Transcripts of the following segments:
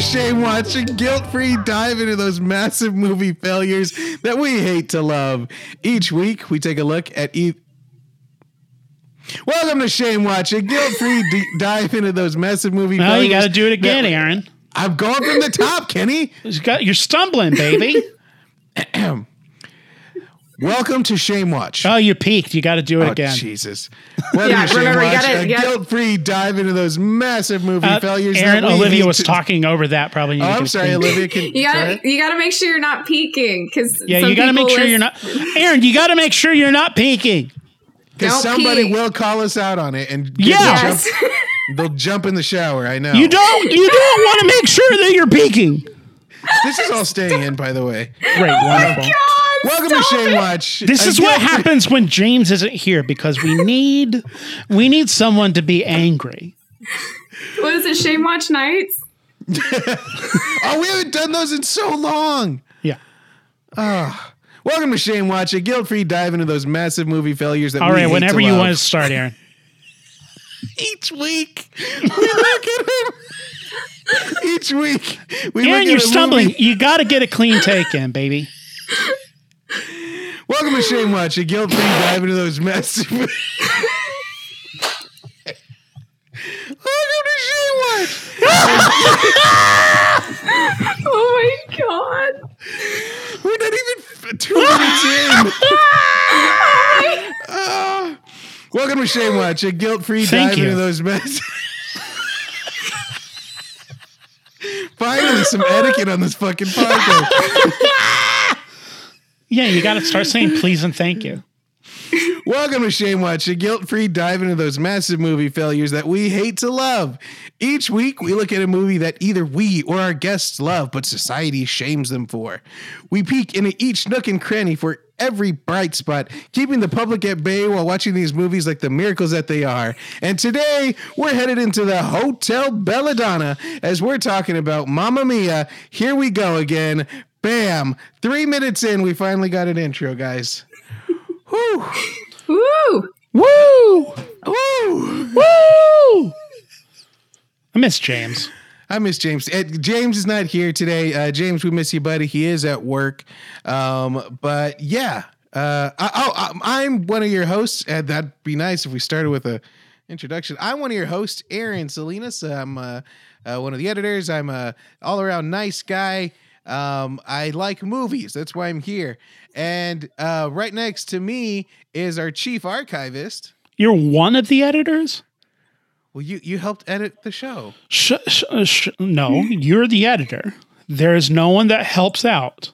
Shame Watch, a guilt-free dive into those massive movie failures that we hate to love. Each week, we take a look at each. Welcome to Shame Watch, a guilt-free d- dive into those massive movie Well, failures. you got to do it again, that- Aaron. I'm going from the top, Kenny. You got, you're stumbling, baby. Welcome to Shame Watch. oh, you peaked. You got to do it Oh, again. Jesus. Welcome Yeah, to Shame remember, you Watch, gotta- a guilt-free dive into those massive movie Uh, failures. Aaron, that Olivia was to- talking over that. Probably. Oh, I'm sorry, Olivia. Can, You gotta you gotta make sure you're not peeking because Yeah, you got to make sure you're not. Aaron, you got to make sure you're not peeking. Because somebody pee. will call us out on it and Yeah. they'll, jump, they'll jump in the shower. I know. You don't. You don't want to make sure that you're peaking. This is all staying in, by the way. Great, wonderful. Welcome to Shame Watch. This A is what guilt-free- happens when James isn't here because we need we need someone to be angry. what is it? Shame Watch Nights. Oh, we haven't done those in so long. Yeah. Ah. Welcome to Shame Watch, a guilt-free dive into those massive movie failures that All we right. hate Whenever to you love. want to start, Aaron. Each week, we look at him. Each week, we Aaron, look you're at a stumbling. movie- You got to get a clean take in, baby. Welcome to Shame Watch, a guilt-free dive into those massive. Welcome to Shame Watch. Oh my god! We're not even f- two minutes in. Ah. welcome to Shame Watch, a guilt-free Thank dive you. into those mess. Finally, some etiquette on this fucking podcast. Yeah, you got to start saying please and thank you. Welcome to Shame Watch, a guilt-free dive into those massive movie failures that we hate to love. Each week, we look at a movie that either we or our guests love, but society shames them for. We peek into each nook and cranny for every bright spot, keeping the public at bay while watching these movies like the miracles that they are. And today, we're headed into the Hotel Belladonna as we're talking about Mamma Mia. Here we go again. Bam! Three minutes in, we finally got an intro, guys. Whew. Woo! Woo! Woo! Woo! I miss James. I miss James. Uh, James is not here today. Uh, James, we miss you, buddy. He is at work. Um, but yeah, uh, I, oh, I'm one of your hosts. And that'd be nice if we started with a introduction. I'm one of your hosts, Aaron Salinas. I'm uh, uh, one of the editors. I'm a all around nice guy. Um, I like movies. That's why I'm here. And uh, right next to me is our chief archivist. You're one of the editors? Well, you you helped edit the show. Sh- sh- sh- no, you're the editor. There is no one that helps out.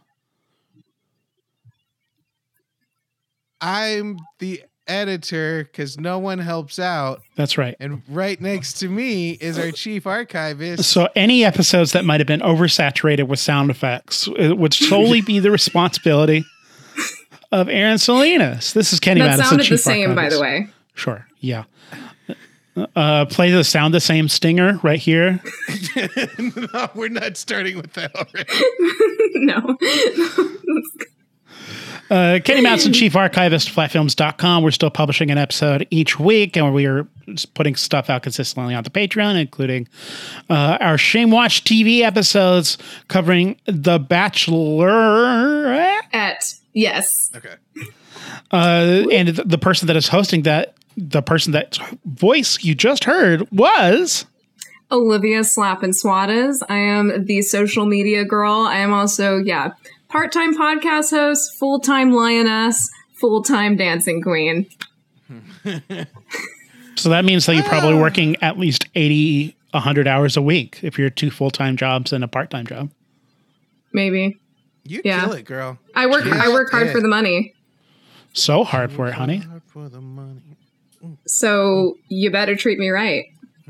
I'm the editor because no one helps out. That's right. And right next to me is our chief archivist. So any episodes that might have been oversaturated with sound effects it would solely be the responsibility of Aaron Salinas. This is Kenny That Madison. sounded the Chief same, by the way. Sure. Yeah. Uh, play the sound the same stinger right here. no, we're not starting with that already. no. Uh, Kenny Matson, Chief Archivist, flatfilms.com. We're still publishing an episode each week, and we are putting stuff out consistently on the Patreon, including uh, our Shame Watch TV episodes covering The Bachelor. At yes. Okay. Uh, and th- the person that is hosting that, the person that voice you just heard was. Olivia Slap and Swatters. I am the social media girl. I am also, yeah, part time podcast host, full time lioness, full time dancing queen. So that means that you're probably ah. working at least 80, 100 hours a week if you're two full time jobs and a part time job. Maybe. You Yeah. kill it, girl. I work I work hard Yeah. for the money. So hard for it, honey. Hard for the money. So you better treat me right.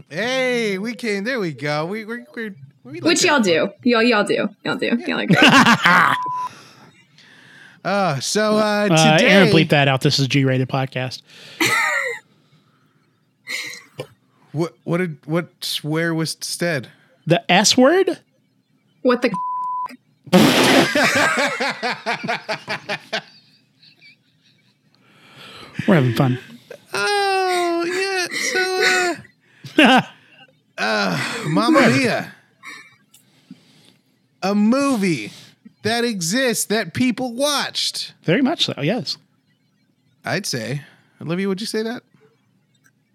Hey, we came. There we go. We we we we like Which y'all do. Y'all y'all do. Y'all do. Y'all are great. Uh, so uh, Uh, today, Aaron, bleep that out. This is G rated podcast. what what did what swear was instead? The S word? what the We're having fun. Oh yeah. So uh, uh Mamma Mia. A movie that exists that people watched? Very much so. Yes. I'd say. Olivia, would you say that?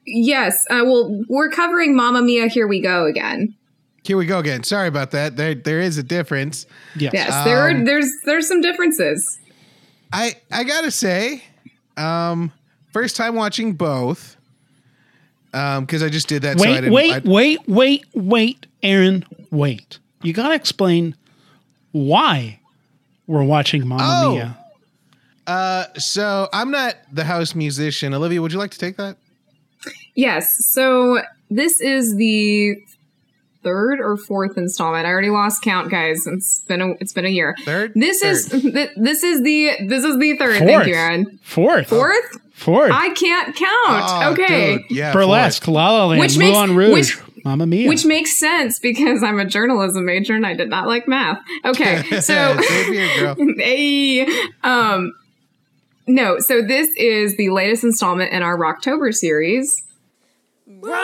Yes. Uh, well, we're covering Mamma Mia. Here we go again. Here we go again. Sorry about that. There, there is a difference. Yes. Yes, there are. Um, There's there's some differences. I I gotta say, um, first time watching both, um, because I just did that. so I Wait, didn't, wait, I- wait, wait, wait, Aaron, wait. You got to explain why we're watching Mamma Oh. Mia. Uh, so I'm not the house musician. Olivia, would you like to take that? Yes. So this is the third or fourth installment. I already lost count, guys. It's been a it's been a year. Third. This is Third. th- this is the this is the third. Fourth. Thank you, Aaron. Fourth. Fourth. Fourth. I can't count. Oh, okay. dude, yeah. Burlesque, La La Land, Which makes- Moulin Rouge, which- Mamma Mia. Which makes sense because I'm a journalism major and I did not like math. Okay, so Same here, girl. hey, um, no, so this is the latest installment in our Rocktober series. Rocktober.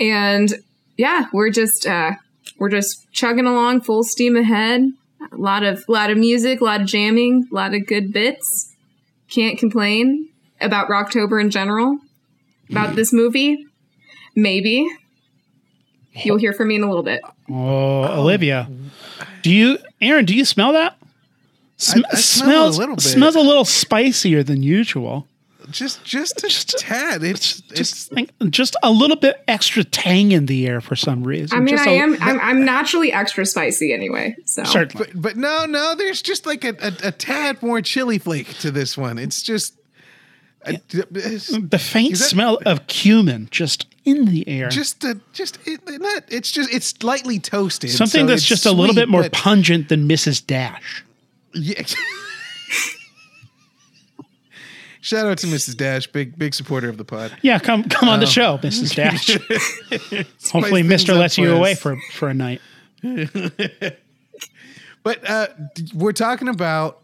and yeah, we're just uh, we're just chugging along full steam ahead. A lot of lot of music, a lot of jamming, a lot of good bits. Can't complain about Rocktober in general. About this movie, maybe you'll hear from me in a little bit. oh, Olivia, do you, Aaron? Do you smell that? Sm- I smell it a smells little bit. smells a little spicier than usual. Just, just a Just- tad. It's, it's. Just like, just a little bit extra tang in the air for some reason. I mean, Just I a- am I'm, I'm naturally extra spicy anyway. So certainly. But, but no, no. There's just like a, a, a tad more chili flake to this one. It's just. The faint that- smell of cumin just in the air. just just it, not. It's just it's slightly toasted. Something so that's just a little bit more but- pungent than Mrs. Dash. Yeah. Shout out to Mrs. Dash, big big supporter of the pod. Yeah, come come on the show, Mrs. Dash. Hopefully, Mister lets you for away for for a night. But uh, we're talking about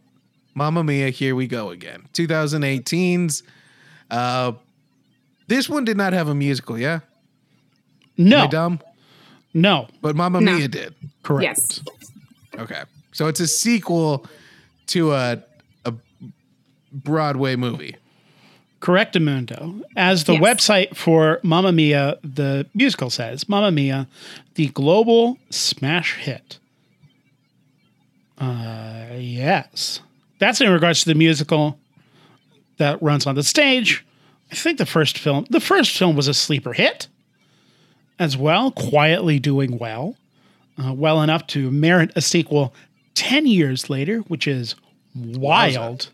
Mamma Mia. Here we go again. 2018's. Uh, this one did not have a musical, yeah. Am I No, dumb? no, But Mamma No. Mia did. correct. yes, Okay, so it's a sequel to a a Broadway movie. Correct, Amundo. As the Yes. website for Mamma Mia, the musical says, Mamma Mia, the global smash hit. Uh, yes. That's in regards to the musical that runs on the stage. I think the first film, the first film was a sleeper hit as well, quietly doing well, uh, well enough to merit a sequel 10 years later, which is wild.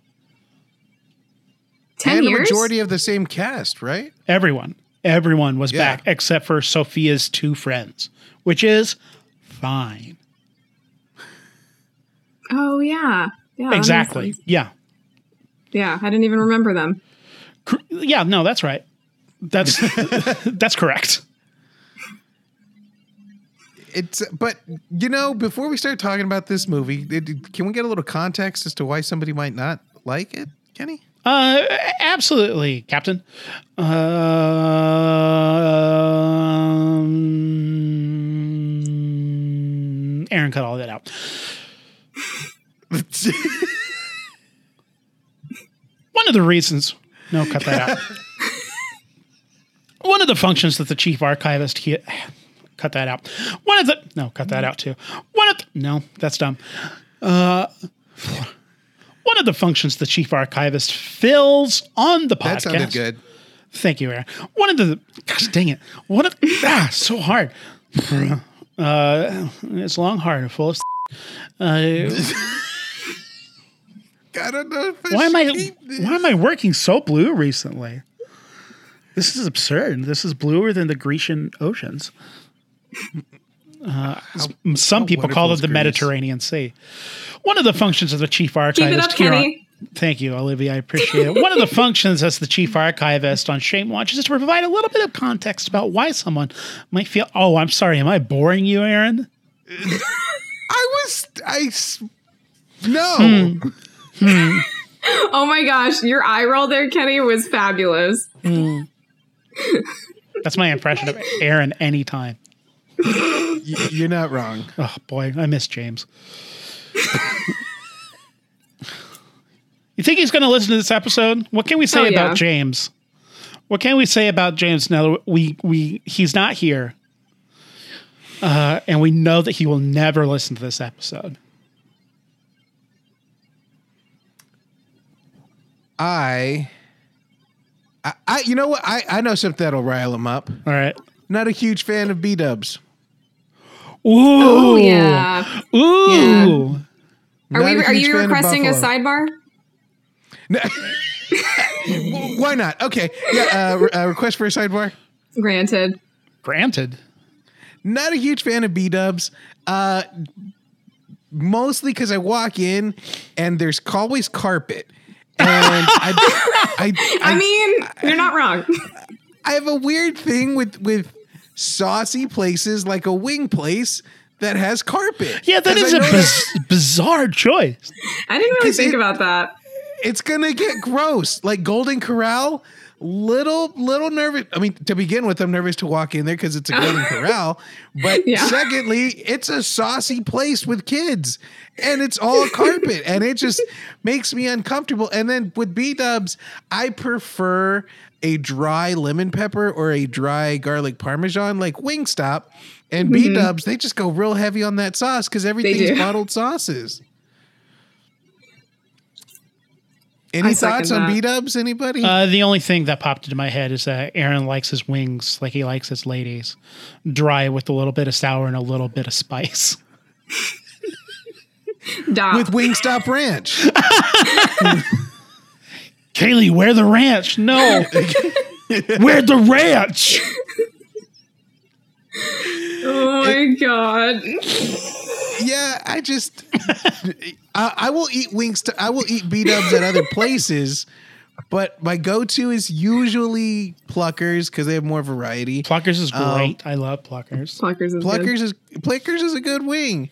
ten and years. a majority of the same cast, right? Everyone, everyone was Yeah. back except for Sophia's two friends, which is fine. oh yeah, yeah, exactly. sense. Yeah. Yeah, I didn't even remember them. Yeah, no, that's right. That's that's correct. It's but you know before we start talking about this movie, it, can we get a little context as to why somebody might not like it, Kenny? Uh absolutely, Captain. Um, Aaron cut all that out. One of the reasons, no, cut that out. One of the functions that the chief archivist he, cut that out. One of the no, cut that out too. One of the, no, that's dumb. Uh, one of the functions the chief archivist fills on the podcast. that sounded good. Thank you, Aaron. One of the gosh dang it. One of ah so hard. Uh, it's long, hard, and full of. Uh, I don't know. If why am I this. why am I working so blue recently? This is absurd. This is bluer than the Grecian oceans. Uh, s- some people call it the Greece. Mediterranean Sea. One of the functions of the chief archivist Keep it up, here Kenny. Thank you, Olivia. I appreciate it. One of the functions as the chief archivist on Shame Watch is to provide a little bit of context about why someone might feel. Oh, I'm sorry. Am I boring you, Aaron? I was. I. No. Hmm. Oh my gosh, your eye roll there, Kenny, was fabulous. That's my impression of Aaron anytime. Y- You're not wrong. Oh boy, I miss James. you think he's going to listen to this episode? What can we say Oh, yeah. about James? What can we say about James now that we we he's not here, uh, and we know that he will never listen to this episode? I, I, I you know what? I, I know something that'll rile him up. All right. Not a huge fan of B Dubs. Ooh, Oh yeah. Ooh. Are we? Are you requesting a sidebar? Why not? Okay. Yeah. Uh, re- uh, request for a sidebar. Granted. Granted. Not a huge fan of B Dubs. Uh, mostly because I walk in and there's always carpet, and I, I, I, I, mean, you're not wrong. I have a weird thing with with saucy places like a wing place that has carpet. Yeah, that is is I a know biz- bizarre choice. I didn't really think it- about that. it's gonna get gross. Like Golden Corral, little little nervous. I mean, to begin with, I'm nervous to walk in there because it's a Golden Corral. But Yeah. secondly, it's a saucy place with kids, and it's all carpet, and it just makes me uncomfortable. And then with B Dubs, I prefer a dry lemon pepper or a dry garlic parmesan, like Wingstop. And mm-hmm. B Dubs, they just go real heavy on that sauce because everything's bottled sauces. Any I thoughts on. B Dubs? Anybody? Uh, the only thing that popped into my head is that Aaron likes his wings like he likes his ladies, dry with a little bit of sour and a little bit of spice. Dot. with Wingstop Ranch. Kaylee, where the ranch? No, where the ranch? Oh my god. yeah, I just I, I will eat Wingstop. I will eat B Dubs at other places, but my go-to is usually Pluckers because they have more variety. Pluckers is um, great. I love Pluckers. Pluckers is good. Pluckers is Pluckers is a good wing,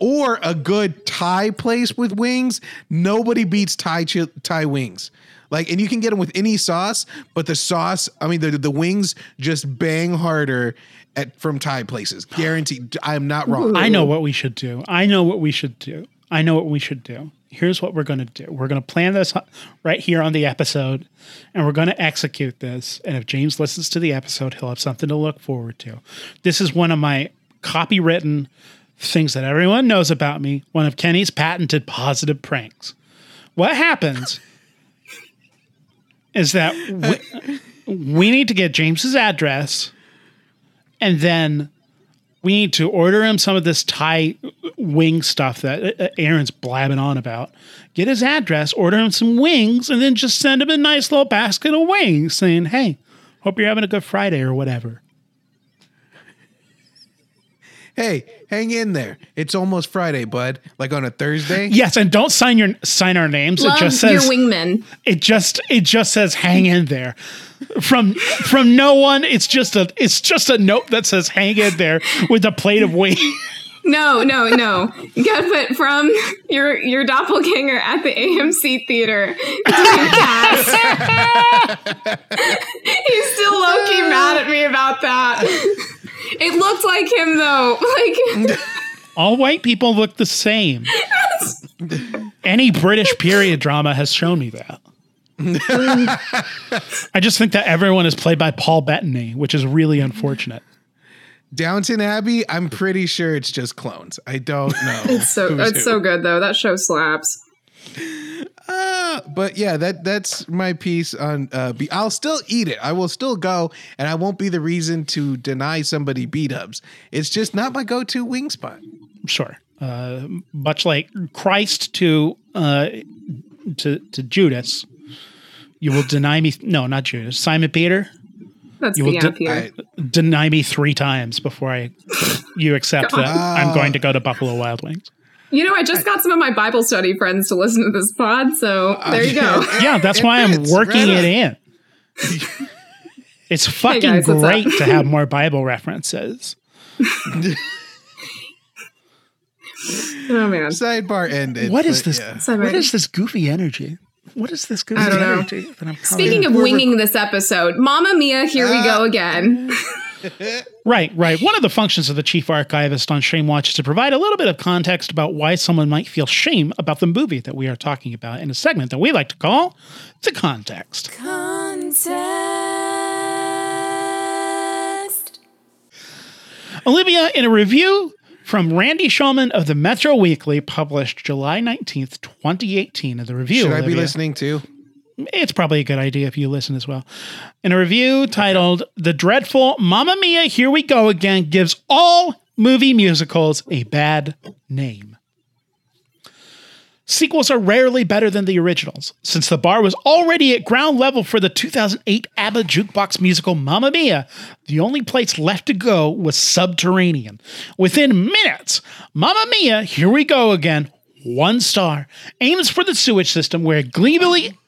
or a good Thai place with wings. Nobody beats Thai chi- Thai wings. Like, and you can get them with any sauce, but the sauce, I mean, the the wings just bang harder at from Thai places. Guaranteed. I'm not wrong. I know what we should do. I know what we should do. I know what we should do. Here's what we're going to do. We're going to plan this right here on the episode, and we're going to execute this. And if James listens to the episode, he'll have something to look forward to. This is one of my copywritten things that everyone knows about me. One of Kenny's patented positive pranks. What happens is that we, we need to get James's address, and then we need to order him some of this Thai wing stuff that uh, Aaron's blabbing on about. Get his address, order him some wings, and then just send him a nice little basket of wings saying, hey, hope you're having a good Friday or whatever. Hey, hang in there. It's almost Friday, bud. Like on a Thursday. Yes, and don't sign your sign our names. Love it just your says wingman. it just it just says hang in there. From from no one, it's just a it's just a note that says hang in there with a plate of wings. No, no, no. You gotta put from your your doppelganger at the AMC theater. Doing. He's still low key uh. mad at me about that. It looked like him though. Like All white people look the same. Any British period drama has shown me that. I just think that everyone is played by Paul Bettany, which is really unfortunate. Downton Abbey. I'm pretty sure it's just clones. I don't know. it's so it's who. so good though. That show slaps. Uh, but yeah, that that's my piece on. Uh, B- I'll still eat it. I will still go, and I won't be the reason to deny somebody B dubs. It's just not my go-to wing spot. Sure. Uh, much like Christ to uh, to to Judas, you will deny me. No, not Judas. Simon Peter, That's You the will de- here. I, deny me three times before I you accept that I'm going to go to Buffalo Wild Wings. you know, I just got some of my Bible study friends to listen to this pod, so uh, there you go. Yeah, that's why I'm working right it in. It's fucking guys, great to have more Bible references. Oh man. sidebar ended. What is this? yeah. So What right. is this goofy energy? What is this good I don't know. energy Speaking of We're- winging this episode, Mamma Mia, here we go ah. again. Right, right. One of the functions of the chief archivist on Shame Watch is to provide a little bit of context about why someone might feel shame about the movie that we are talking about in a segment that we like to call the context. Olivia, in a review from Randy Shulman of the Metro Weekly, published July 19th, 2018. In the review, Should I be uh, listening too? it's probably a good idea if you listen as well. In a review titled The Dreadful Mamma Mia, Here We Go Again gives all movie musicals a bad name. Sequels are rarely better than the originals, since the bar was already at ground level for the 2008 ABBA jukebox musical Mamma Mia. The only place left to go was subterranean. Within minutes, Mamma Mia, Here We Go Again, one star, aims for the sewage system where gleefully,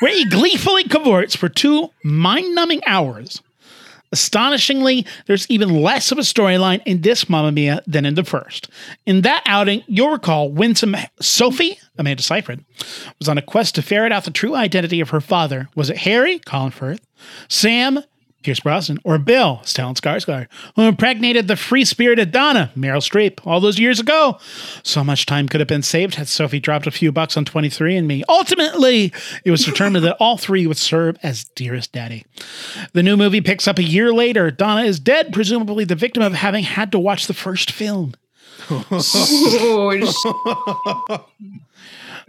where he gleefully cavorts for two mind-numbing hours. Astonishingly, there's even less of a storyline in this Mamma Mia than in the first. In that outing, you'll recall winsome Sophie, Amanda Seyfried, was on a quest to ferret out the true identity of her father. Was it Harry, Colin Firth, Sam, Pierce Brosnan, or Bill, Stellan Skarsgård, who impregnated the free-spirited Donna, Meryl Streep, all those years ago? So much time could have been saved had Sophie dropped a few bucks on 23andMe. Ultimately, it was determined that all three would serve as dearest daddy. The new movie picks up a year later. Donna is dead, presumably the victim of having had to watch the first film.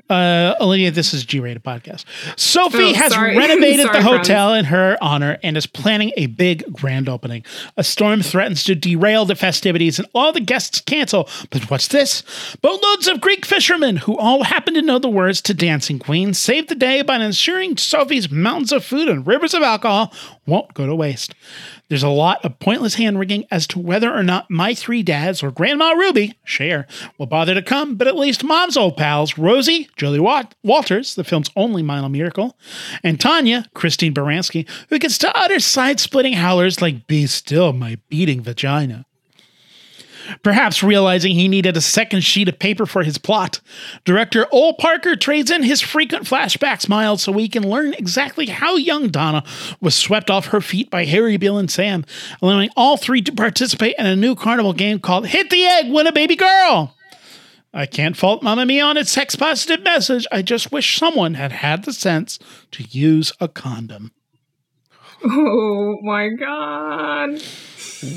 Uh, Olivia, this is G-rated podcast. Sophie Oh, has renovated Sorry, the hotel in her honor and is planning a big grand opening. A storm threatens to derail the festivities, and all the guests cancel. But what's this? Boatloads of Greek fishermen who all happen to know the words to Dancing Queen save the day by ensuring Sophie's mountains of food and rivers of alcohol won't go to waste. There's a lot of pointless hand wringing as to whether or not my three dads or Grandma Ruby, Cher, will bother to come, but at least mom's old pals, Rosie, Julie Wat- Walters, the film's only minor miracle, and Tanya, Christine Baranski, who gets to utter side splitting howlers like, Be still, my beating vagina. Perhaps realizing he needed a second sheet of paper for his plot, director Ol Parker trades in his frequent flashbacks, smiles so we can learn exactly how young Donna was swept off her feet by Harry, Bill, and Sam, allowing all three to participate in a new carnival game called Hit the Egg, Win a Baby Girl. I can't fault Mamma Mia on its sex positive message. I just wish someone had had the sense to use a condom. oh my god.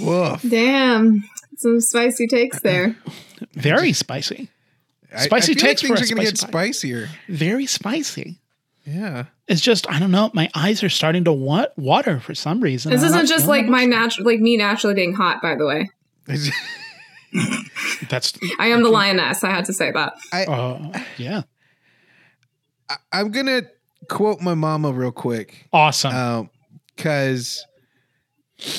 Woof. Damn. Some spicy takes there. Very spicy. I- Spicy I, feel takes like for things a are gonna spicy get pie. spicier. Very spicy. Yeah. It's just I don't know. My eyes are starting to want water for some reason. This I'm isn't just like my natural, like me naturally being hot. By the way, That's I am the lioness. I had to say that. uh, yeah, I'm gonna quote my mama real quick. awesome. Um, because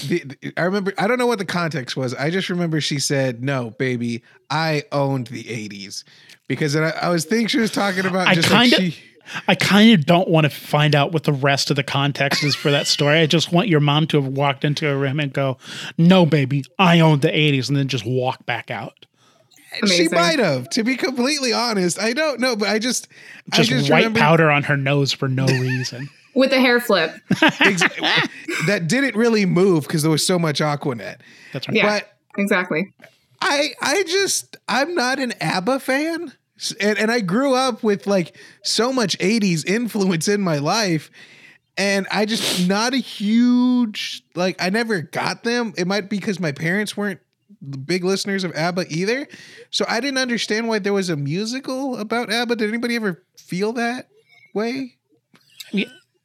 the, the- I remember I don't know what the context was. I just remember she said, "No, baby, I owned the '80s," because I, I was thinking she was talking about I kinda- like. I kind of don't want to find out what the rest of the context is for that story. I just want your mom to have walked into a room and go, "No, baby, I owned the '80s," and then just walk back out. She might have, to be completely honest. I don't know, but I just, Just, I just white remember powder on her nose for no reason. With a hair flip. that didn't really move because there was so much Aqua Net. That's right. Yeah. But Exactly. I I just I'm not an ABBA fan. And, and I grew up with like so much 80s influence in my life. And I just not a huge like I never got them. It might be because my parents weren't big listeners of ABBA either. So I didn't understand why there was a musical about ABBA. Did anybody ever feel that way?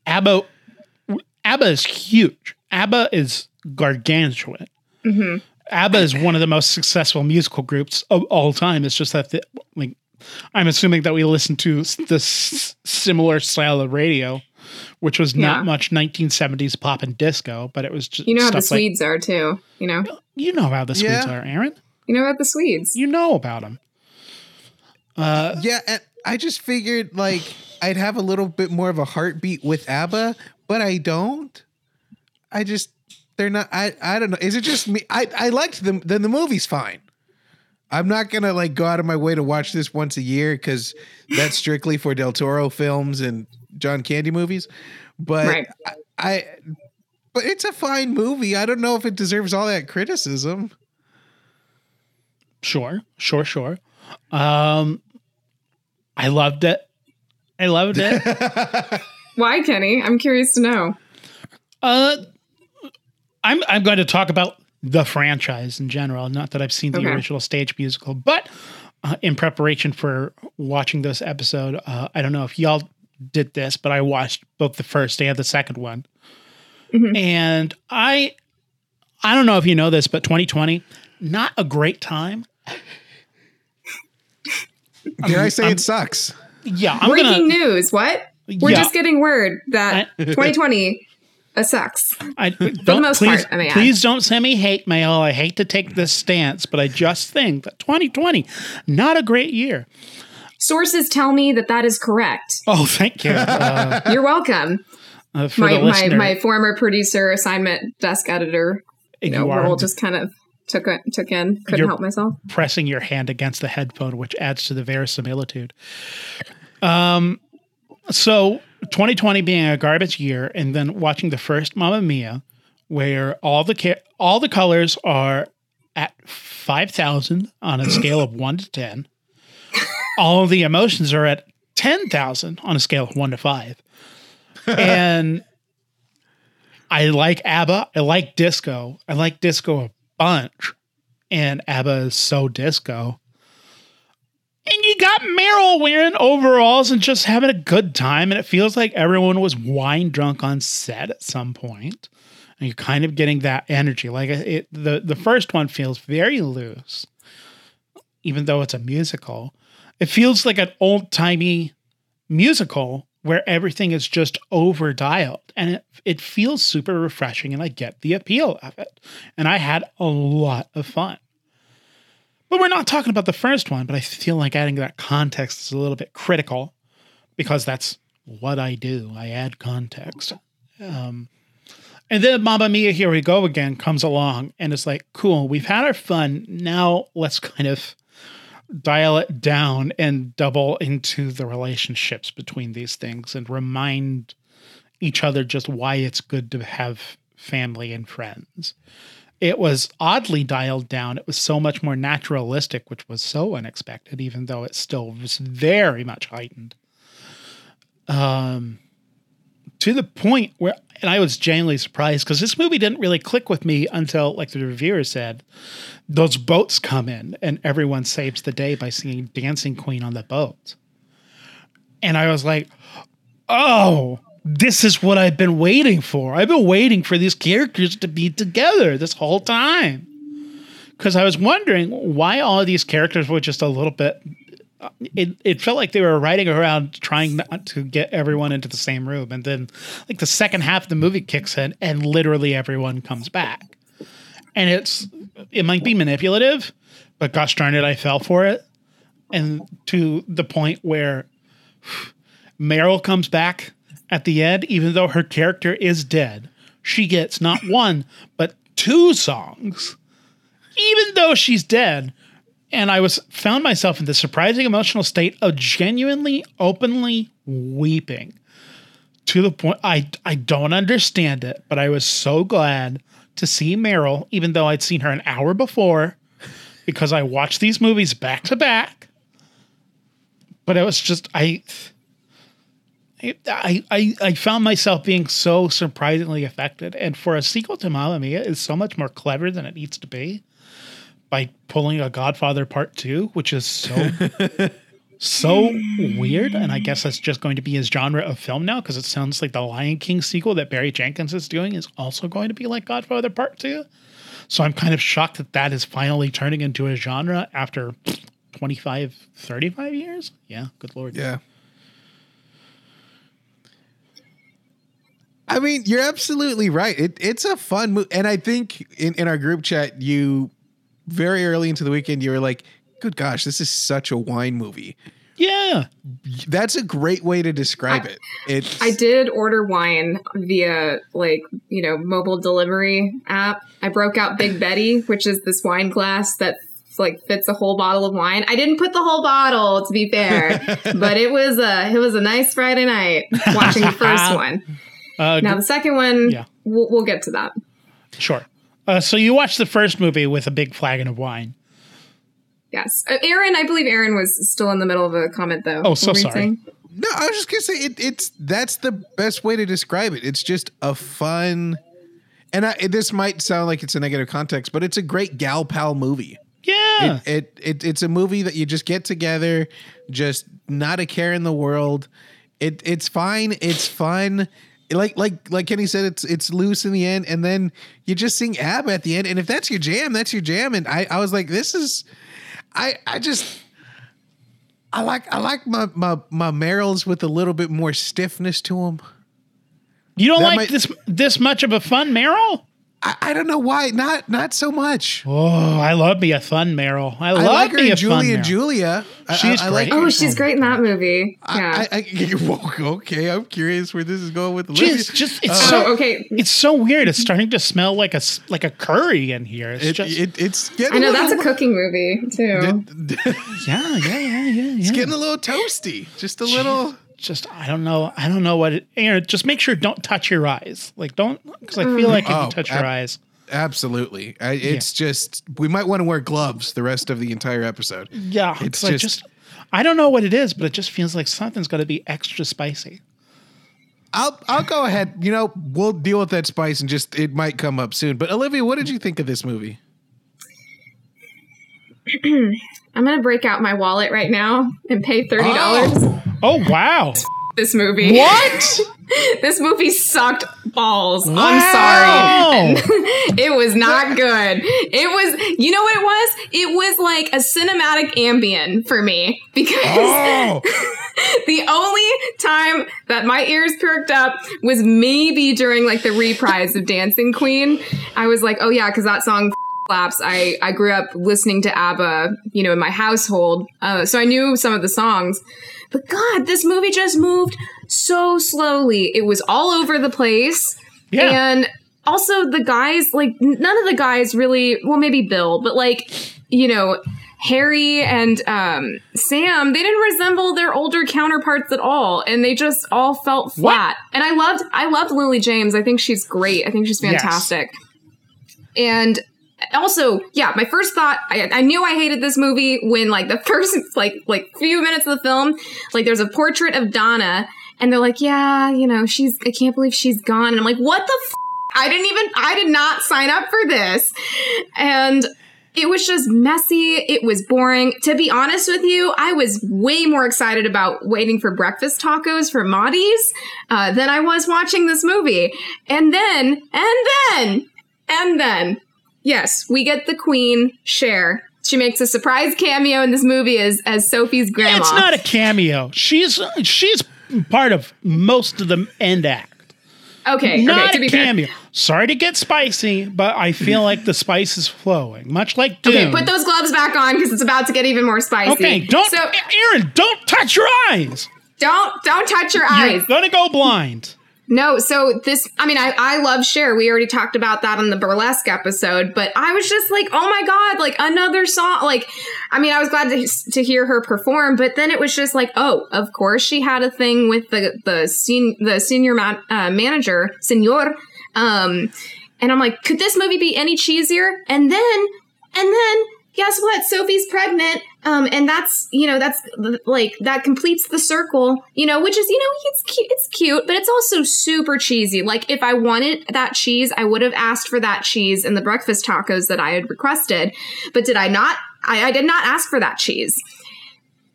ABBA, ABBA is huge. ABBA is gargantuan. hmm ABBA is one of the most successful musical groups of all time. It's just that, the, like, I'm assuming that we listen to s- this similar style of radio, which was Yeah. not much 1970s pop and disco, but it was just You know how the stuff like- Swedes are too. You know. you know how the Swedes Yeah. are, Aaron. You know about the Swedes. You know about them. Uh, Yeah, and I just figured like I'd have a little bit more of a heartbeat with ABBA, but I don't. I just they're not I I don't know. Is it just me? I I liked them then the movie's fine. I'm not gonna like go out of my way to watch this once a year because that's strictly for Del Toro films and John Candy movies. But Right. I, I, but it's a fine movie. I don't know if it deserves all that criticism. Sure, sure, sure. Um, I loved it. I loved it. Why, Kenny? I'm curious to know. uh, I'm I'm going to talk about the franchise in general. Not that I've seen the Okay. original stage musical, but uh, in preparation for watching this episode, uh, I don't know if y'all did this, but I watched both the first and the second one, Mhm. and I I don't know if you know this, but 2020 not a great time. Dare I say I'm- it sucks? Yeah, I'm Breaking gonna. news. What? We're Yeah. just getting word that 2020 uh, sucks. I don't most please, part, I may add. please don't send me hate mail. I hate to take this stance, but I just think that 2020 not a great year. Sources tell me that that is correct. Oh, thank you uh, You're welcome. uh, for my, the my my former producer, assignment desk editor, you know, you are role just kind of took it, took in. Couldn't You're- help myself. pressing your hand against the headphone, which adds to the verisimilitude. Um, so 2020 being a garbage year, and then watching the first Mamma Mia, where all the ca- all the colors are at five thousand on a scale of one to ten. All the emotions are at ten thousand on a scale of one to five, and I like ABBA. I like disco. I like disco a bunch and ABBA is so disco. And you got Meryl wearing overalls and just having a good time, and it feels like everyone was wine drunk on set at some point. And you're kind of getting that energy. Like it, the the first one feels very loose, even though it's a musical. It feels like an old timey musical where everything is just over dialed, and it it feels super refreshing. And I get the appeal of it, and I had a lot of fun. But we're not talking about the first one, but I feel like adding that context is a little bit critical because that's what I do. I add context. Um, and then Mamma Mia, Here We Go Again comes along and it's like, cool, we've had our fun. Now let's kind of dial it down and double into the relationships between these things and remind each other just why it's good to have family and friends it was oddly dialed down. It was so much more naturalistic, which was so unexpected, even though it still was very much heightened. Um, to the point where, and I was genuinely surprised because this movie didn't really click with me until, like the reviewer said, those boats come in and everyone saves the day by singing Dancing Queen on the boat. And I was like, oh, this is what I've been waiting for. I've been waiting for these characters to be together this whole time. Because I was wondering why all these characters were just a little bit. It, it felt like they were riding around trying not to get everyone into the same room. And then, like, the second half of the movie kicks in and literally everyone comes back. And it's, it might be manipulative, but gosh darn it, I fell for it. And to the point where Meryl comes back at the end, even though her character is dead, she gets not one, but two songs, even though she's dead. And I was found myself in the surprising emotional state of genuinely, openly weeping to the point I I don't understand it, but I was so glad to see Meryl, even though I'd seen her an hour before, because I watched these movies back to back. But it was just I I, I I found myself being so surprisingly affected, and for a sequel to Mamma Mia is so much more clever than it needs to be by pulling a Godfather Part Two, which is so so weird, and I guess that's just going to be his genre of film now because it sounds like the Lion King sequel that Barry Jenkins is doing is also going to be like Godfather Part Two. So I'm kind of shocked that that is finally turning into a genre after 25, 35 years. Yeah, good lord. Yeah. I mean, you're absolutely right. It, it's a fun movie. And I think in, in our group chat, you very early into the weekend, you were like, good gosh, this is such a wine movie. Yeah. That's a great way to describe I- it. It's I did order wine via like, you know, mobile delivery app. I broke out Big Betty, which is this wine glass that like fits a whole bottle of wine. I didn't put the whole bottle to be fair, but it was a it was a nice Friday night watching the first one. Uh, Now the second one, Yeah. we'll, we'll get to that. sure. Uh, so you watched the first movie with a big flagon of wine. Yes, uh, Aaron. I believe Aaron was still in the middle of a comment though. Oh, so What were you sorry. saying? No, I was just gonna say it, it's that's the best way to describe it. It's just a fun, and I, this might sound like it's a negative context, but it's a great gal pal movie. Yeah. It, it, it it's a movie that you just get together, just not a care in the world. It it's fine. It's fun. Like like like Kenny said, it's it's loose in the end, and then you just sing ABBA at the end. And if that's your jam, that's your jam. And I I was like, this is, I I just. I like I like my my my Meryls with a little bit more stiffness to them. you don't that like might- this this much of a fun Meryl? I, I don't know why not not so much. Oh, I love me a fun Meryl. I, I love like her me in a Julie fun and Meryl. Julia. She's I, I like great. Oh, she's great in that movie. Yeah. I, I, I, okay, I'm curious where this is going with Olivia. Jeez, just it's Uh, so oh, okay. it's so weird. It's starting to smell like a s- like a curry in here. It's it, just it, it's getting I know a that's a cooking movie too. yeah, yeah, yeah, yeah. yeah. it's getting a little toasty. Just a little. Just I don't know. I don't know what it. Aaron, just make sure don't touch your eyes. Like don't because I feel mm-hmm. like if Oh, you touch your eyes, Absolutely, I, it's just we might want to wear gloves the rest of the entire episode. yeah, It's because I just- just I don't know what it is, but it just feels like something's going to be extra spicy. I'll I'll go ahead. You know, we'll deal with that spice and just it might come up soon. But Olivia, what did you think of this movie? I'm gonna break out my wallet right now and pay thirty dollars. Oh wow! This movie. What? this movie sucked balls. Wow. I'm sorry. it was not good. It was, you know what it was? It was like a cinematic ambient for me because Oh, the only time that my ears perked up was maybe during like the reprise of Dancing Queen. I was like, oh yeah, because that song slaps. I, I grew up listening to ABBA, you know, in my household. Uh, so I knew some of the songs. But God, this movie just moved so slowly. It was all over the place. Yeah. And also the guys, like none of the guys really, well, maybe Bill, but like, you know, Harry and um, Sam, they didn't resemble their older counterparts at all, and they just all felt flat. And I loved, I loved Lily James. I think she's great. I think she's Yes. fantastic. And also, yeah, my first thought, I, I knew I hated this movie when like the first like like few minutes of the film, like there's a portrait of Donna, and they're like, yeah, you know, she's, I can't believe she's gone, and I'm like, what the. F-? I didn't even, I did not sign up for this, and it was just messy. It was boring. To be honest with you, I was way more excited about waiting for breakfast tacos for Maudie's uh, than I was watching this movie. And then, and then, and then, yes, we get the queen, Cher. She makes a surprise cameo in this movie as, as Sophie's grandma. It's not a cameo. She's she's part of most of the end act. okay, Not okay, to a be fair. cameo. Sorry to get spicy, but I feel like the spice is flowing, much like Dune. Okay, put those gloves back on because it's about to get even more spicy. Okay, don't, So Aaron, don't touch your eyes. don't don't touch your eyes. You're gonna go blind. No, so this, I mean, I, I love Cher. We already talked about that on the burlesque episode, but I was just like, oh my God, like another song. Like, I mean, I was glad to, to hear her perform, but then it was just like, oh, of course she had a thing with the, the, sen- the senior uh, manager, senor. Um, and I'm like, could this movie be any cheesier? And then, and then, guess what? Sophie's pregnant. Um, and that's, you know, that's like, that completes the circle, you know, which is, you know, it's cute, it's cute, but it's also super cheesy. Like, if I wanted that cheese, I would have asked for that cheese in the breakfast tacos that I had requested. But did I not? I, I did not ask for that cheese.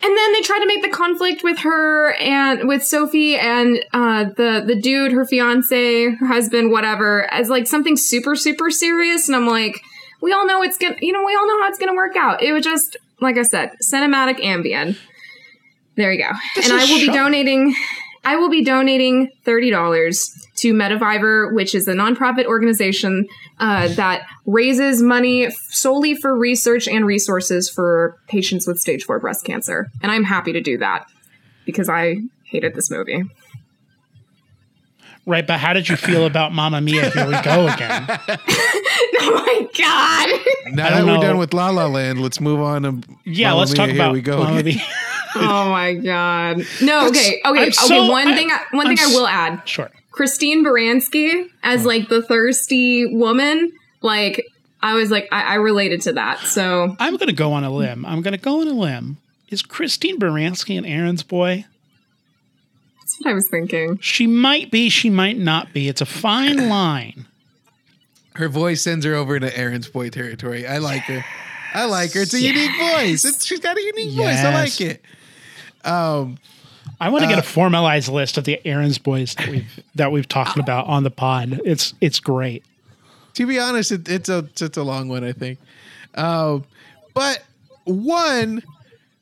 And then they try to make the conflict with her and with Sophie and uh, the the dude, her fiance, her husband, whatever, as like something super super serious. And I'm like, we all know it's gonna, you know, we all know how it's gonna work out. It was just like I said, cinematic ambient There you go. This and I will be donating. I will be donating thirty dollars to METAvivor, which is a nonprofit organization uh, that raises money solely for research and resources for patients with stage four breast cancer. And I'm happy to do that because I hated this movie. Right, but how did you feel about Mamma Mia? Here we go again. oh my god. Now that don't we're done with La La Land, let's move on to Yeah, Mamma let's talk Mia, about Here we go. Mamma. Mia. Oh my god. No, okay. Okay. I'm okay, so- one I- thing I, one I'm thing I s- will add. Sure. Christine Baranski as like the thirsty woman, like I was like I, I related to that. So I'm going to go on a limb. I'm going to go on a limb. Is Christine Baranski an Aaron's boy? That's what I was thinking. She might be, she might not be. It's a fine line. Her voice sends her over to Aaron's boy territory. I like her. I like her. It's a unique voice. It's, she's got a unique voice. I Yes. like it. Um, I want to get a formalized list of the Aaron's boys that we've that we've talked about on the pod. It's it's great. to be honest, it, it's a it's a long one, I think. Um, but one,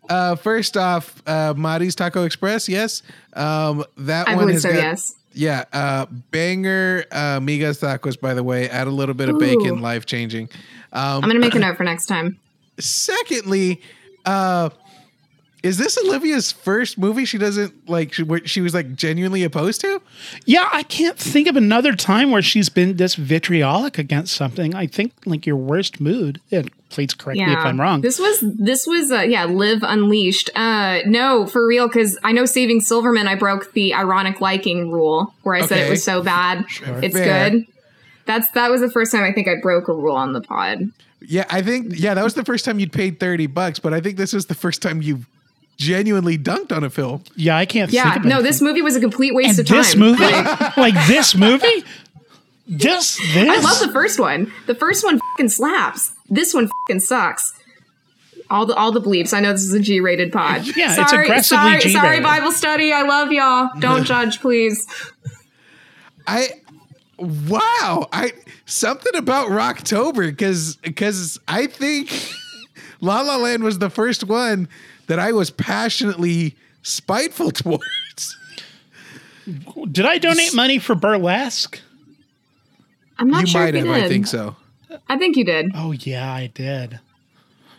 uh, first off, uh, Mari's Taco Express, yes, um, that I one so. got, yes. yeah, uh, banger uh, migas tacos. By the way, add a little bit of Ooh. bacon, life changing. Um, I'm gonna make a note for next time. secondly, uh, is this Olivia's first movie? She doesn't like she, where she was like genuinely opposed to. Yeah, I can't think of another time where she's been this vitriolic against something. I think like your worst mood. And please correct me if I'm wrong. This was this was uh, yeah, live unleashed. Uh no, for real cuz I know saving Silverman I broke the ironic liking rule where I said it was so bad. It's Fair. good. That's that was the first time I think I broke a rule on the pod. Yeah, I think yeah, that was the first time you'd paid thirty bucks, but I think this was the first time you genuinely dunked on a film. yeah, I can't think Yeah, of no, anything. this movie was a complete waste and of time. this movie, Like, like this movie, this this. I love the first one. The first one fucking slaps. This one fucking sucks. All the all the bleeps. I know this is a G-rated pod. Yeah, it's sorry, aggressively sorry, sorry, G-rated. Bible study. I love y'all. Don't judge, please. I wow, I something about Rocktober because because I think La La Land was the first one that I was passionately spiteful towards. Did I donate money for burlesque? I'm not you sure might if have, did. I think so. I think you did. Oh yeah, I did.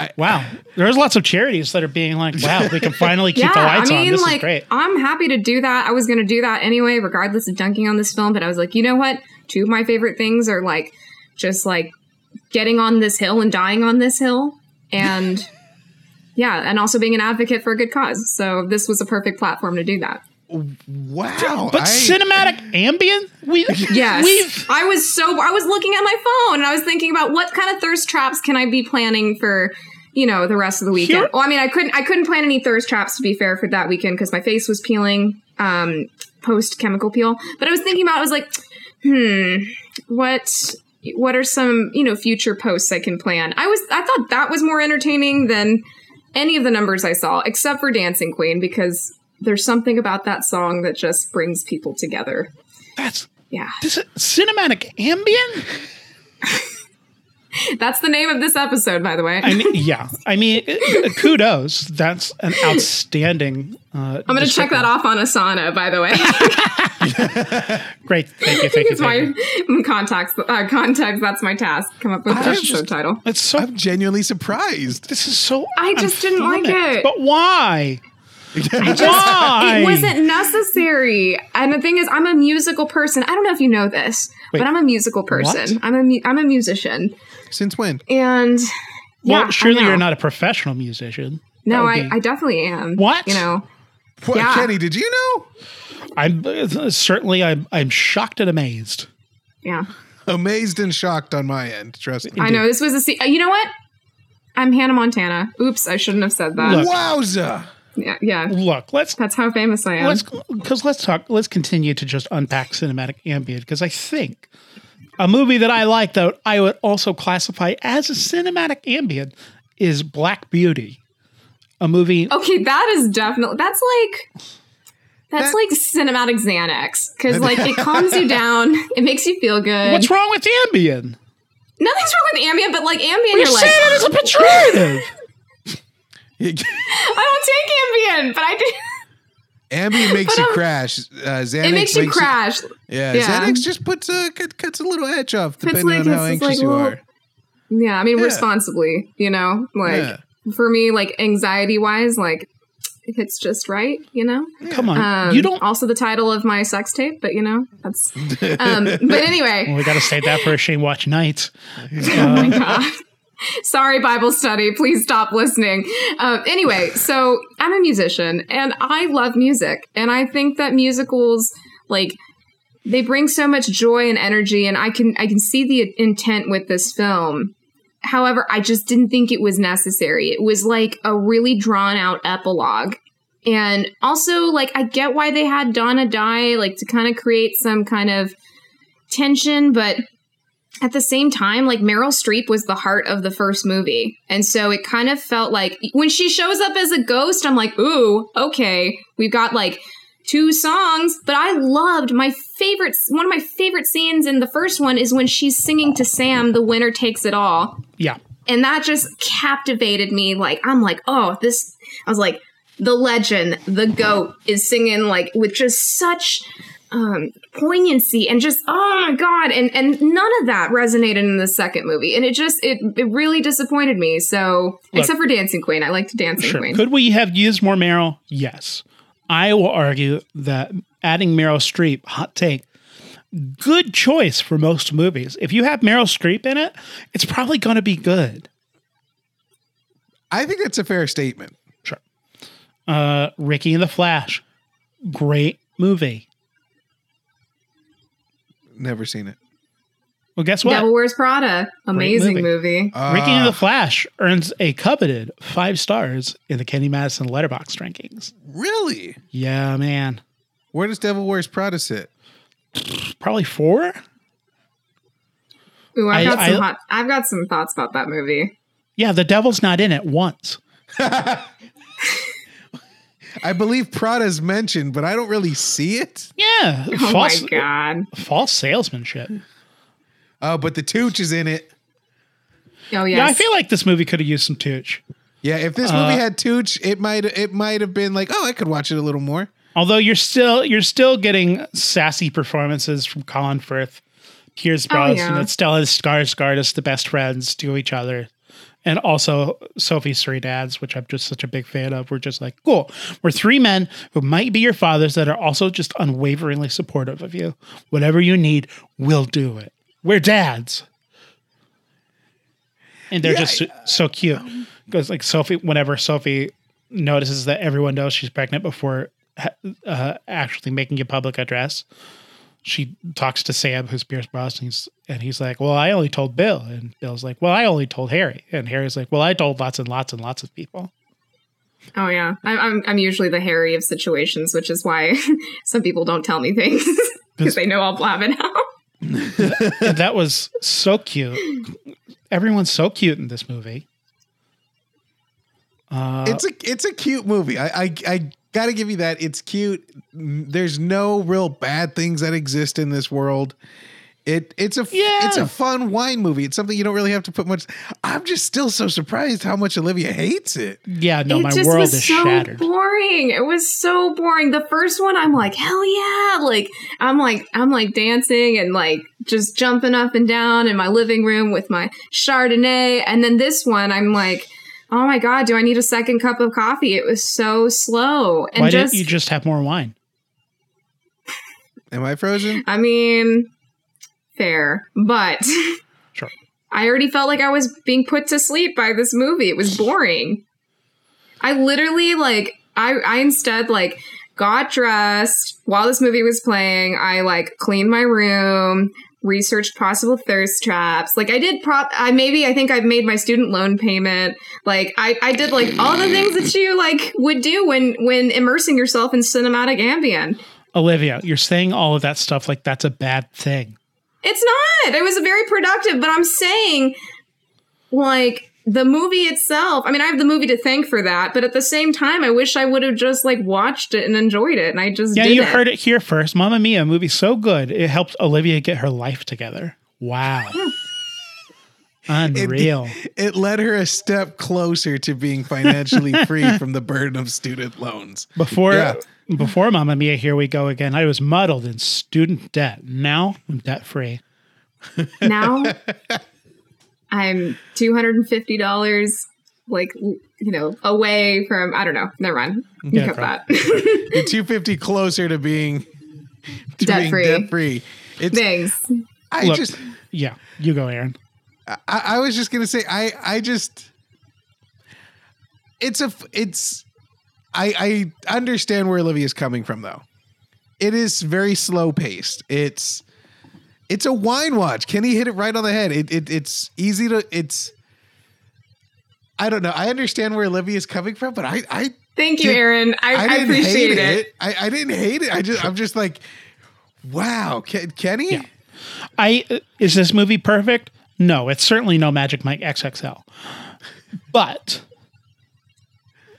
I- wow, there's lots of charities that are being like, "Wow, we can finally keep yeah, the lights I mean, on. This like, is great." I'm happy to do that. I was going to do that anyway, regardless of dunking on this film. But I was like, you know what? Two of my favorite things are like just like getting on this hill and dying on this hill, and yeah, and also being an advocate for a good cause. So this was a perfect platform to do that. Wow, But I- cinematic ambient, we Yes, we've I was so I was looking at my phone and I was thinking about what kind of thirst traps can I be planning for. You know, the rest of the weekend. Here- well, I mean, I couldn't. I couldn't plan any thirst traps to be fair for that weekend because my face was peeling um, post chemical peel. But I was thinking about. I was like, hmm, what what are some you know future posts I can plan? I was I thought that was more entertaining than any of the numbers I saw, except for Dancing Queen, because there's something about that song that just brings people together. that's Yeah. this is cinematic ambient. That's the name of this episode, by the way. I mean, yeah, I mean, kudos. That's an outstanding. Uh, I'm going to check that off on Asana, by the way. Great, thank you, thank you, it's thank my you. context. Uh, context. That's my task. Come up with the I'm episode title. It's so. I'm genuinely surprised. This is so. I just didn't like it. But why? Just- Why? It wasn't necessary. And the thing is, I'm a musical person. I don't know if you know this, Wait, but I'm a musical person. what? I'm a mu- I'm a musician, Since when? and Well, yeah, surely you're not a professional musician. No, I, be- I definitely am. What? You know, What, Yeah. Kenny, did you know? I'm uh, certainly. I'm. I'm shocked and amazed. yeah. Amazed and shocked on my end. Trust me. I know this was a. Se- uh, you know what? I'm Hannah Montana. Oops, I shouldn't have said that. Look. Wowza! Yeah, yeah. Look, let's That's how famous I am. let's because let's talk. Let's continue to just unpack cinematic ambient because I think a movie that I like that I would also classify as a cinematic ambient is Black Beauty, a movie. Okay, that is definitely that's like that's That- like cinematic Xanax because like it calms you down, it makes you feel good. What's wrong with ambient? Nothing's wrong with ambient, but like ambient, You're you're like saying it as a pejorative. I don't take ambient, but I do. Ambient makes But, you crash. Uh, Xanax It makes you crash. yeah, Yeah. Xanax just puts a cuts a little edge off depending like, on how anxious like, you little- are. Yeah, I mean Yeah. responsibly, you know, like Yeah. for me, like anxiety wise, like it's just right, you know. Come on, Um, you don't. Also, the title of my sex tape, but you know, that's. Um, but anyway, Well, we got to save that for a Shane Watch night. oh my god. Sorry, Bible study. Please stop listening. Um, anyway, so I'm a musician and I love music, and I think that musicals like they bring so much joy and energy, and I can I can see the intent with this film. However, I just didn't think it was necessary. It was like a really drawn out epilogue. And also, like, I get why they had Donna die, like, to kind of create some kind of tension, but at the same time, like Meryl Streep was the heart of the first movie. And so it kind of felt like when she shows up as a ghost, I'm like, ooh, okay, we've got like two songs, but I loved my favorite, one of my favorite scenes in the first one is when she's singing to Sam, The Winner Takes It All. Yeah, And that just captivated me. Like, I'm like, oh, this, I was like, the legend, the goat is singing like with just such um poignancy and just oh my god and and none of that resonated in the second movie and it just it it really disappointed me so except for dancing queen i liked dancing sure. queen Could we have used more Meryl? Yes. I will argue that adding Meryl Streep, hot take, good choice for most movies. If you have Meryl Streep in it, it's probably going to be good. I think that's a fair statement. Sure. Uh, Ricky and the Flash, great movie. Never seen it. Well, guess what? devil wears prada amazing movie. movie, Uh, Ricky and the Flash earns a coveted five stars in the Kenny Madison Letterboxd rankings. really? Yeah, man. Where does Devil Wears Prada sit? Probably four. Ooh, I've I- got some I- hot i've got some thoughts about that movie Yeah, the devil's not in it once. I believe Prada's mentioned, but I don't really see it. Yeah, oh false, my god false salesmanship. Oh, but the Tooch is in it. oh yes Yeah, I feel like this movie could have used some tooch. Yeah, if this Uh, movie had Tooch, it might it might have been like, oh, I could watch it a little more. Although you're still you're still getting sassy performances from Colin Firth, Pierce Brosnan, yeah. and Stellan Skarsgård as the best friends to each other, and also Sophie's three dads, which I'm just such a big fan of. We're just like, cool. We're three men who might be your fathers that are also just unwaveringly supportive of you. Whatever you need, we'll do it. We're dads. And they're Yeah, just so, so cute. Because like Sophie, whenever Sophie notices that everyone knows she's pregnant before uh, actually making a public address, she talks to Sam, who's Pierce Brosnan, and he's like, "Well, I only told Bill," and Bill's like, "Well, I only told Harry," and Harry's like, "Well, I told lots and lots and lots of people." Oh yeah, I, I'm I'm usually the Harry of situations, which is why some people don't tell me things because they know I'll blab it out. That was so cute. Everyone's so cute in this movie. Uh, it's a it's a cute movie. I I, I got to give you that. It's cute. There's no real bad things that exist in this world. It it's a Yeah. it's a fun wine movie. It's something you don't really have to put much. I'm just still so surprised how much Olivia hates it. yeah, no, it my just world was is so shattered. boring. It was so boring. The first one, I'm like, hell yeah! Like I'm like I'm like dancing and like just jumping up and down in my living room with my Chardonnay, and then this one, I'm like. Oh my god, do I need a second cup of coffee? It was so slow. And Why just didn't you just have more wine? Am I frozen? I mean, fair, but Sure. I already felt like I was being put to sleep by this movie. It was boring. I literally like I I instead like got dressed while this movie was playing. I like cleaned my room, researched possible thirst traps. Like I did prop I maybe I think I've made my student loan payment. Like I I did like all the things that you like would do when when immersing yourself in cinematic ambient. Olivia, you're saying all of that stuff like that's a bad thing. It's not. It was very productive, but I'm saying, like, the movie itself. I mean, I have the movie to thank for that, but at the same time, I wish I would have just like watched it and enjoyed it, and I just Yeah, didn't. you heard it here first. Mamma Mia, movie so good it helped Olivia get her life together. Wow, unreal. It led her a step closer to being financially free from the burden of student loans. Before Yeah. before Mamma Mia, here we go again. I was muddled in student debt. Now I'm debt free. Now, I'm two hundred and fifty dollars like you know away from I don't know. Never mind. You Yeah, cut that. You're 250 closer to being to Debt being free. debt free. It's Thanks. I Look. just Yeah, you go, Aaron. I, I was just gonna say I I just it's a it's I I understand where Olivia's coming from though. It is very slow paced. It's it's a wine watch. Kenny hit it right on the head. It, it it's easy to it's I don't know. I understand where Olivia's coming from, but I I Thank you, Did- Aaron. I, I, didn't appreciate hate it. I, I didn't hate it. I just I'm just like, wow, Ken, Kenny. Yeah. I uh, is this movie perfect? No, it's certainly no Magic Mike XXL. But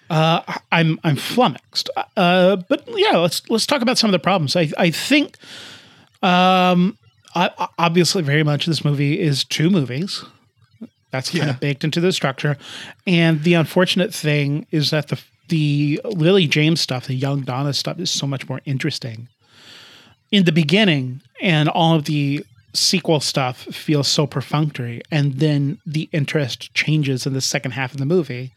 uh, I'm I'm flummoxed. Uh, but yeah, let's let's talk about some of the problems. I I think um, I, I- obviously very much this movie is two movies. That's kind Yeah. of baked into the structure, and the unfortunate thing is that the the Lily James stuff, the young Donna stuff, is so much more interesting in the beginning and all of the sequel stuff feels so perfunctory and then the interest changes in the second half of the movie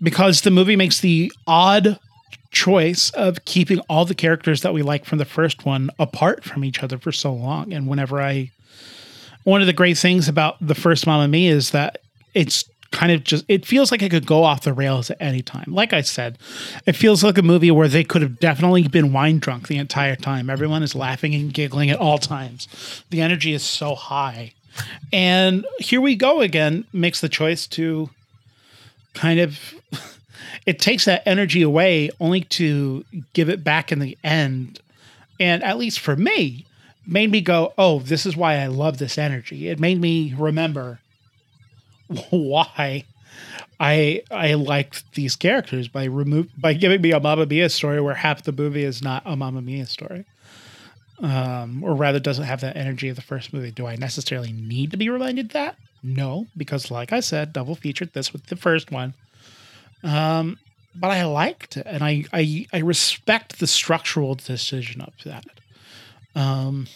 because the movie makes the odd choice of keeping all the characters that we like from the first one apart from each other for so long and whenever i one of the great things about the first Mamma Mia is that it's kind of just it feels like it could go off the rails at any time. Like I said, it feels like a movie where they could have definitely been wine drunk the entire time. Everyone is laughing and giggling at all times. The energy is so high. And here we go again, makes the choice to kind of it takes that energy away only to give it back in the end. And at least for me, made me go, "Oh, this is why I love this energy." It made me remember why I I liked these characters by remove by giving me a Mamma Mia story where half the movie is not a Mamma Mia story, um, or rather doesn't have that energy of the first movie. Do I necessarily need to be reminded that? No, because like I said, double featured this with the first one. Um, but I liked it, and I I, I respect the structural decision of that. Um,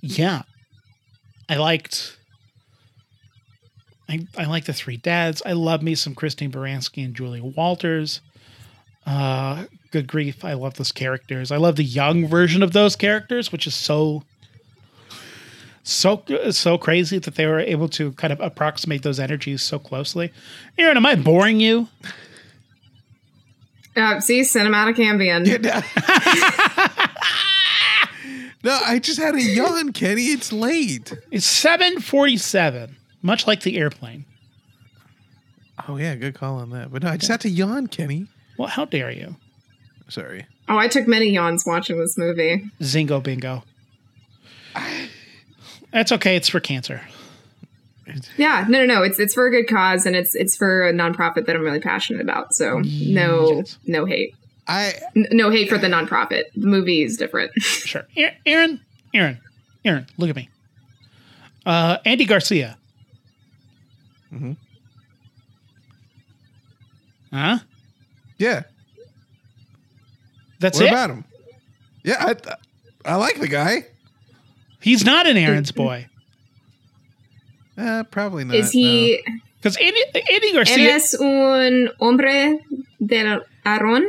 yeah, I liked. I, I like the three dads. I love me some Christine Baranski and Julie Walters. Uh, good grief, I love those characters. I love the young version of those characters, which is so so so crazy that they were able to kind of approximate those energies so closely. Aaron, am I boring you? Uh, see, cinematic ambient. no, I just had a yawn, Kenny. It's late. It's seven forty-seven, much like the airplane. Oh yeah, good call on that. But no, I just had to yawn, Kenny. Well, how dare you, Sorry. Oh, I took many yawns watching this movie. Zingo Bingo? That's okay. It's for cancer. Yeah, no, no, no. It's it's for a good cause, and it's it's for a nonprofit that I'm really passionate about. So no, Yes. no hate, I N- no hate for the nonprofit. The movie is different. Sure. Aaron, Aaron, Aaron, look at me. Uh, Andy Garcia. Mhm. Huh? yeah. That's what it. about him? Yeah, I I like the guy. He's not an Aaron's boy Uh, probably not. is he? because Andy, Andy Garcia. es un hombre del Aarón.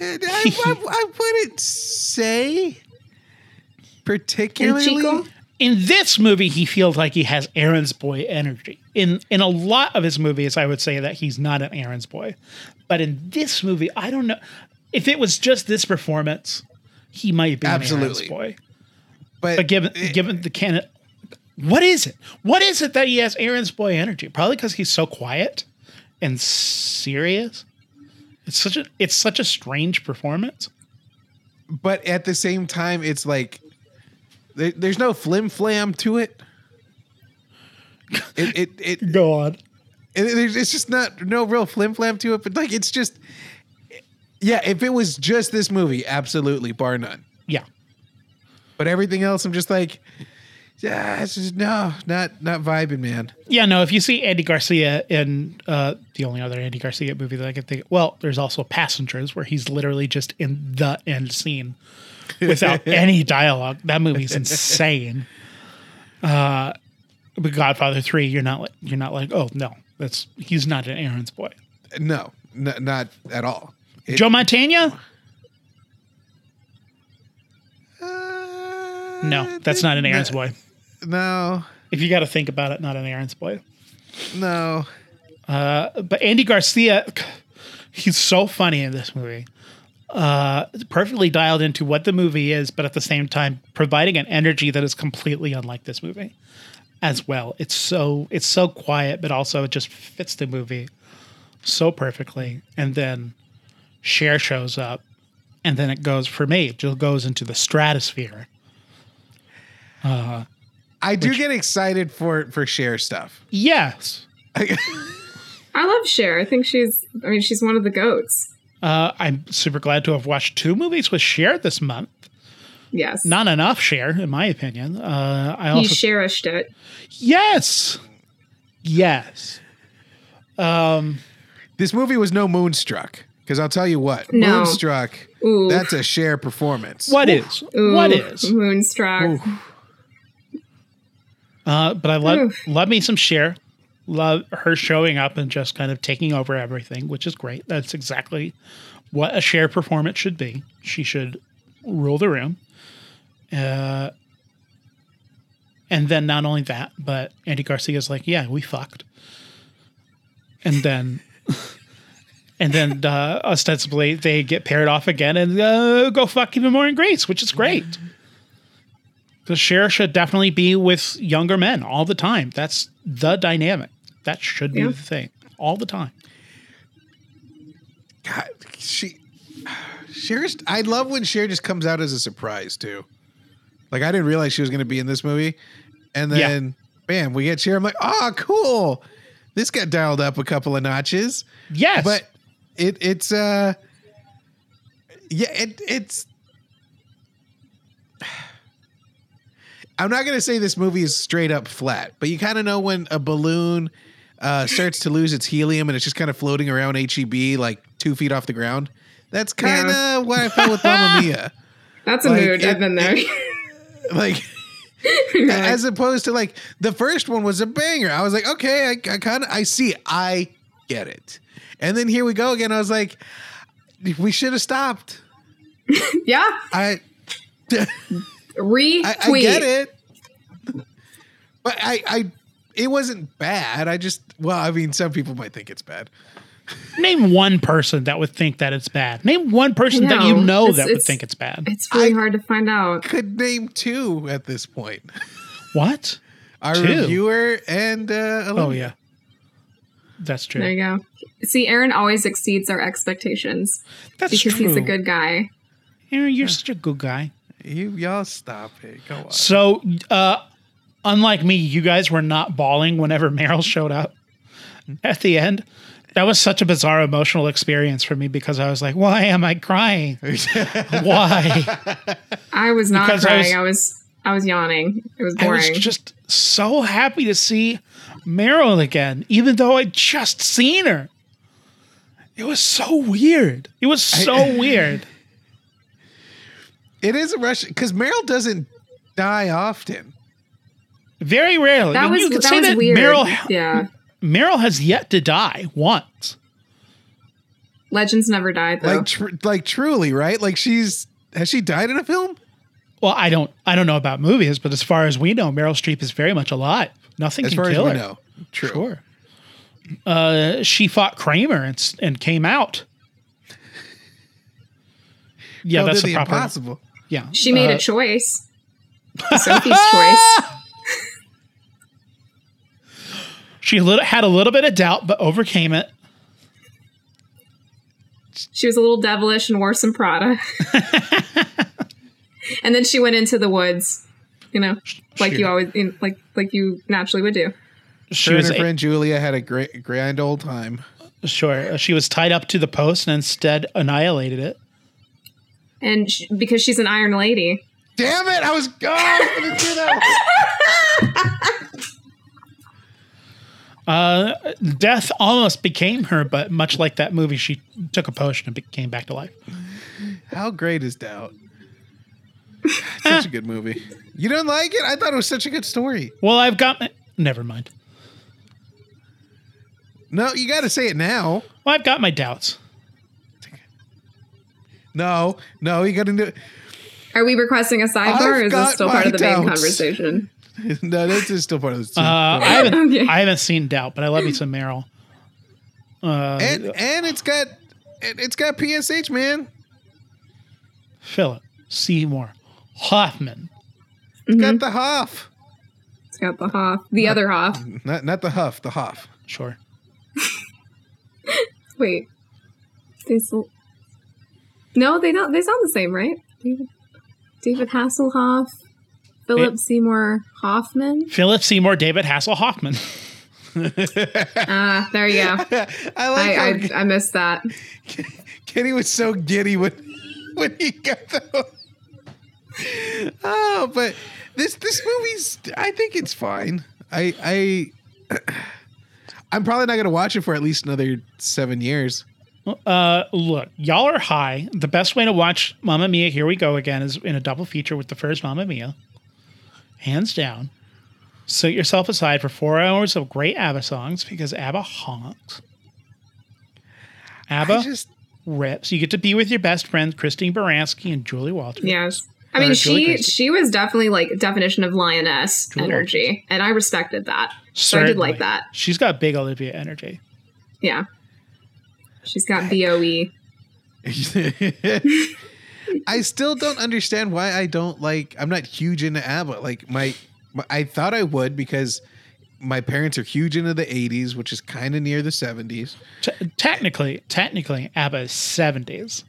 Eh, I, I, I wouldn't say particularly. in this movie, he feels like he has Aaron's boy energy. In in a lot of his movies, I would say that he's not an Aaron's boy, but in this movie, I don't know if it was just this performance, he might be an Aaron's Absolutely. boy. But, But given eh, given the canon, what is it? What is it that he has Aaron's boy energy? Probably because he's so quiet and serious. It's such a it's such a strange performance. but at the same time, it's like there, there's no flim flam to it. It it it, Go on. it there's, it's just not no real flim flam to it. But like it's just yeah. If it was just this movie, absolutely, bar none. Yeah. But everything else, I'm just like, yeah, it's just no, not not vibing, man. Yeah, no, if you see Andy Garcia in uh, the only other Andy Garcia movie that I can think of, well, there's also Passengers where he's literally just in the end scene without any dialogue. That movie's insane. Uh but Godfather 3, you're not like you're not like, "Oh, no. That's he's not an Aaron's boy. No, n- not at all. It- Joe Montana? No, that's not an errands boy. No, If you got to think about it, not an errands boy. no. Uh, but Andy Garcia, he's so funny in this movie. Uh, perfectly dialed into what the movie is, but at the same time providing an energy that is completely unlike this movie as well. It's so it's so quiet, but also it just fits the movie so perfectly. And then Cher shows up, and then it goes for me. It just goes into the stratosphere. I do get excited for for Cher stuff. Yes, I love Cher. I think she's. I mean, she's one of the goats. uh, I'm super glad to have watched two movies with Cher this month. Yes, not enough Cher, in my opinion. Uh, I he also cherished it. yes, yes. Um, this movie was no Moonstruck because I'll tell you what, No. Moonstruck. Ooh. That's a Cher performance. What is Ooh, what is? Moonstruck? Uh, but I love Oof. love me some Cher. Love her showing up and just kind of taking over everything, which is great. That's exactly what a Cher performance should be. She should rule the room. Uh, and then not only that, but Andy Garcia's like, yeah, we fucked. And then, and then uh, ostensibly they get paired off again and uh, go fuck even more in Greece, which is great. Because Cher should definitely be with younger men all the time. That's the dynamic. That should be Yeah. the thing all the time. God, she Cher's I love when Cher just comes out as a surprise too. Like I didn't realize she was going to be in this movie, and Yeah. then bam, we get Cher. I'm like, oh, cool. This got dialed up a couple of notches, Yes, but it it's uh yeah it it's. I'm not going to say this movie is straight up flat, but you kind of know when a balloon uh, starts to lose its helium and it's just kind of floating around HEB like two feet off the ground. That's kind of Yeah. what I felt with Mamma Mia. That's a Like, mood. it- I've been there. Like, like, as opposed to like the first one was a banger. I was like, okay, I, I kind of I see. I get it. And then here we go again. I was like, we should have stopped. yeah, I retweet. I, I get it, but I I it wasn't bad. I just well, I mean, some people might think it's bad. name one person that would think that it's bad. Name one person that you know it's- that would think it's bad. It's really I- hard to find out. Could name two at this point. What? Our Two? reviewer and uh, Oh yeah, that's true. There you go. See, Aaron always exceeds our expectations That's because true. he's a good guy. Aaron, you're such a good guy. You y'all stop it. Go on. So, uh, unlike me, you guys were not bawling whenever Meryl showed up at the end. That was such a bizarre emotional experience for me because I was like, why am I crying? why? I was not Because I crying. was- I was, I was yawning. It was boring. I was just so happy to see Meryl again, even though I'd just seen her. It was so weird. It was so weird. It is a rush because Meryl doesn't die often. Very rarely. that And was you could that say was that weird. Meryl, yeah, Meryl has yet to die once. legends never died though. Like tr- like truly, right? Like she's has she died in a film? Well, I don't I don't know about movies, but as far as we know, Meryl Streep is very much alive. Nothing As can far as kill we her. know. True. Sure. Uh, she fought Kramer and and came out. Yeah, Fell that's to the the proper. impossible. Yeah, she made uh, a choice. Sophie's choice. She had a little bit of doubt, but overcame it. She was a little devilish and wore some Prada. and then she went into the woods. You know, like you always, you know, like like you naturally would do. She Her and her a- friend Julia had a great grand old time. sure. She was tied up to the post and instead annihilated it. And sh because she's an Iron Lady, Damn it! I was, oh, I was gonna do that. Uh, death almost became her, but much like that movie, she took a potion and came back to life. How great is Doubt? Such a good movie. You don't like it? I thought it was such a good story. Well, I've got. My, Never mind. No, you got to say it now. Well, I've got my doubts. No, no, you got to do it. Are we requesting a sidebar, or I've is this still part of the main conversation? no, this is still part of this. Uh, I haven't Okay. I haven't seen Doubt, but I love me some Meryl. Uh, and and it's got it- it's got PSH man. Philip Seymour Hoffman. It's Mm-hmm. got the Hoff, It's got the Hoff, the other Hoff. not not the Huff, the Hoff. Sure. Wait, they still? No, they don't. They sound the same, right? David, David Hasselhoff, Philip It- Seymour Hoffman. Philip Seymour David Hassel Hoffman. Ah, there you go. I like I, how I I missed that. Kenny was so giddy when when he got the. Oh, but this this movie's. I think it's fine. I I. I'm probably not gonna watch it for at least another seven years. Uh, look, y'all are high. The best way to watch Mamma Mia, Here We Go Again, is in a double feature with the first Mamma Mia. Hands down. Set yourself aside for four hours of great ABBA songs because ABBA honks. ABBA I just rips. You get to be with your best friends, Christine Baranski and Julie Walters. Yes. I mean, she Christie. she was definitely like definition of lioness Julie energy, and I respected that. So I did like that. She's got big Olivia energy. Yeah. She's got E. BOE. I still don't understand why I don't like. I'm not huge into ABBA. Like my, my I thought I would because my parents are huge into the 80s, which is kind of near the 70s. T- technically, technically, ABBA is 70s.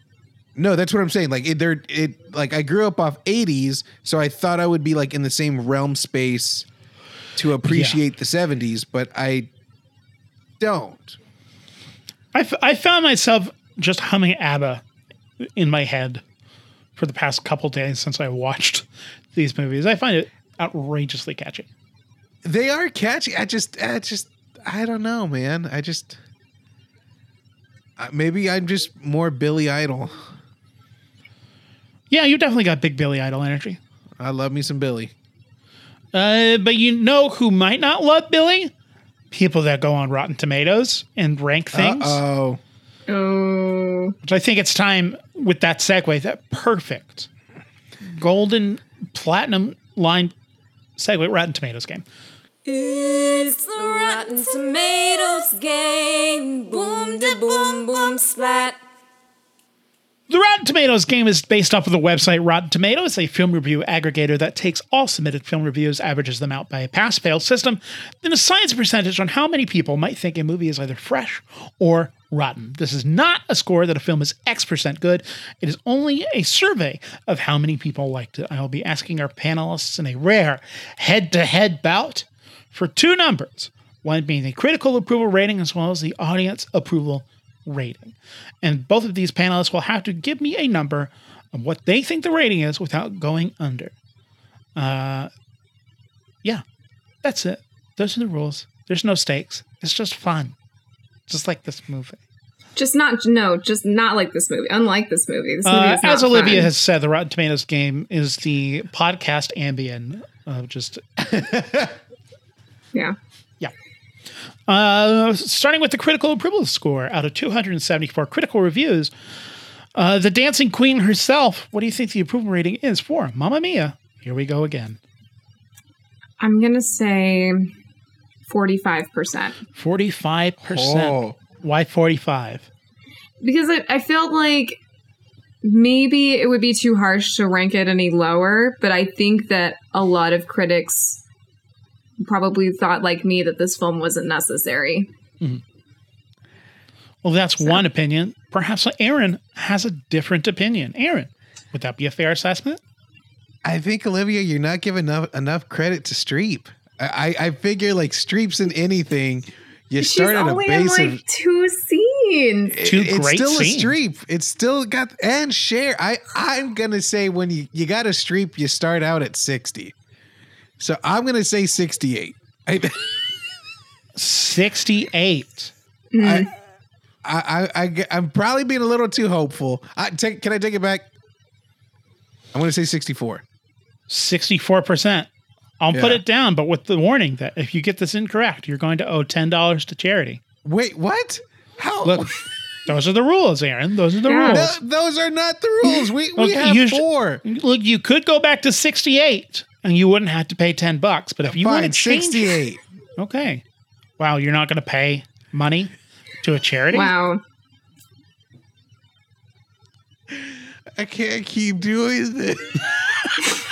No, that's what I'm saying. Like it, they're it. Like I grew up off 80s, so I thought I would be like in the same realm space to appreciate the 70s, but I don't. I, f- I found myself just humming ABBA in my head for the past couple days since I watched these movies. I find it outrageously catchy. They are catchy. I just, I just, I don't know, man. I just, maybe I'm just more Billy Idol. Yeah, you definitely got big Billy Idol energy. I love me some Billy. Uh, but you know who might not love Billy? People that go on Rotten Tomatoes and rank things. Oh, Oh, Which I think it's time with that segue, that perfect golden platinum line segue Rotten Tomatoes game. It's the Rotten Tomatoes game. Boom, da boom, boom, splat. The Rotten Tomatoes game is based off of the website Rotten Tomatoes, a film review aggregator that takes all submitted film reviews, averages them out by a pass fail system, then assigns a percentage on how many people might think a movie is either fresh or rotten. This is not a score that a film is X percent good. It is only a survey of how many people liked it. I will be asking our panelists in a rare head to head bout for two numbers one being the critical approval rating as well as the audience approval rating. And both of these panelists will have to give me a number of what they think the rating is without going under. Uh, yeah, that's it. Those are the rules. There's no stakes. It's just fun, just like this movie. just not no, just not like this movie. Unlike this movie, this movie Uh, as Olivia fun. has said, the Rotten Tomatoes game is the podcast ambient of just yeah. Uh, starting with the critical approval score out of 274 critical reviews, uh, the dancing queen herself. What do you think the approval rating is for Mamma Mia? Here we go again. I'm gonna say forty-five percent 45%. oh, Why 45? because I, I felt like maybe it would be too harsh to rank it any lower, but I think that a lot of critics probably thought like me that this film wasn't necessary. Mm-hmm. Well, that's one opinion. Perhaps Aaron has a different opinion. Aaron, would that be a fair assessment? I think Olivia, you're not giving enough enough credit to Streep. I I, I figure like Streep's in anything. You She's start at a only in base like of two scenes. Two it's still scenes. a Streep. It's still got and share. I I'm gonna say when you you got a Streep, you start out at sixty. So I'm gonna say sixty eight. I, 68. Mm-hmm. I, I, I, I'm probably being a little too hopeful. I take, can I take it back? I'm going to say 64. 64%. I'll put it down, but with the warning that if you get this incorrect, you're going to owe $10 to charity. Wait, what? How? Look, those are the rules, Aaron. Those are the Yeah. rules. No, those are not the rules. We we Look, have you sh- four. Look, you could go back to 68 and you wouldn't have to pay 10 bucks. But if you want to change sixty-eight. Okay. Wow, you're not going to pay money to a charity? Wow. I can't keep doing this.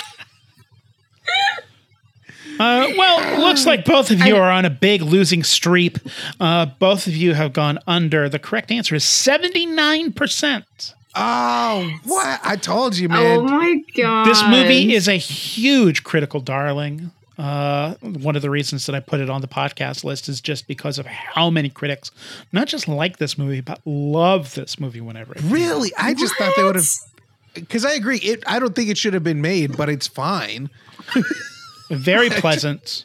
Uh, well, looks like both of you are on a big losing streak. Uh, both of you have gone under. The correct answer is 79%. Oh, what? I told you, man. Oh my god. This movie is a huge critical darling. Uh, one of the reasons that I put it on the podcast list is just because of how many critics not just like this movie, but love this movie whenever it really? I just thought they would have. Because I agree. It. I don't think it should have been made, but it's fine. very pleasant.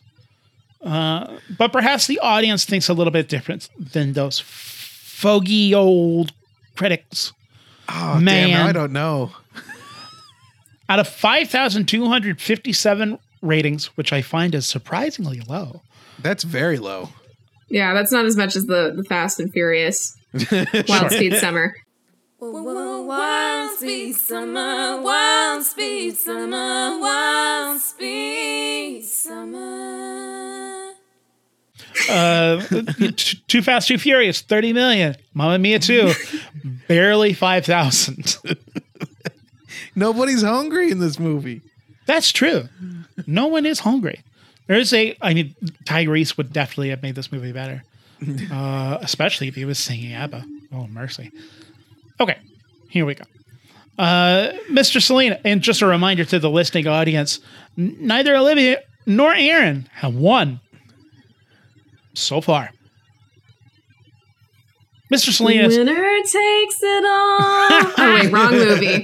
Uh, but perhaps the audience thinks a little bit different than those foggy old critics. Oh Man. damn! Now I don't know. Out of 5,257 ratings, which I find is surprisingly low, That's very low. Yeah, that's not as much as the, the Fast and Furious Wild Speed Summer. Wild speed summer, wild speed summer, wild speed uh, Too Fast, Too Furious, 30 million. Mamma Mia 2, barely 5,000. Nobody's hungry in this movie. That's true. No one is hungry. There is a, I mean, Tyrese would definitely have made this movie better, uh, especially if he was singing ABBA. Oh, mercy. Okay, here we go. Uh, Mr. Salinas, and just a reminder to the listening audience neither Olivia nor Aaron have won so far. Mr. Salinas, Winner takes it all. oh wait, wrong movie.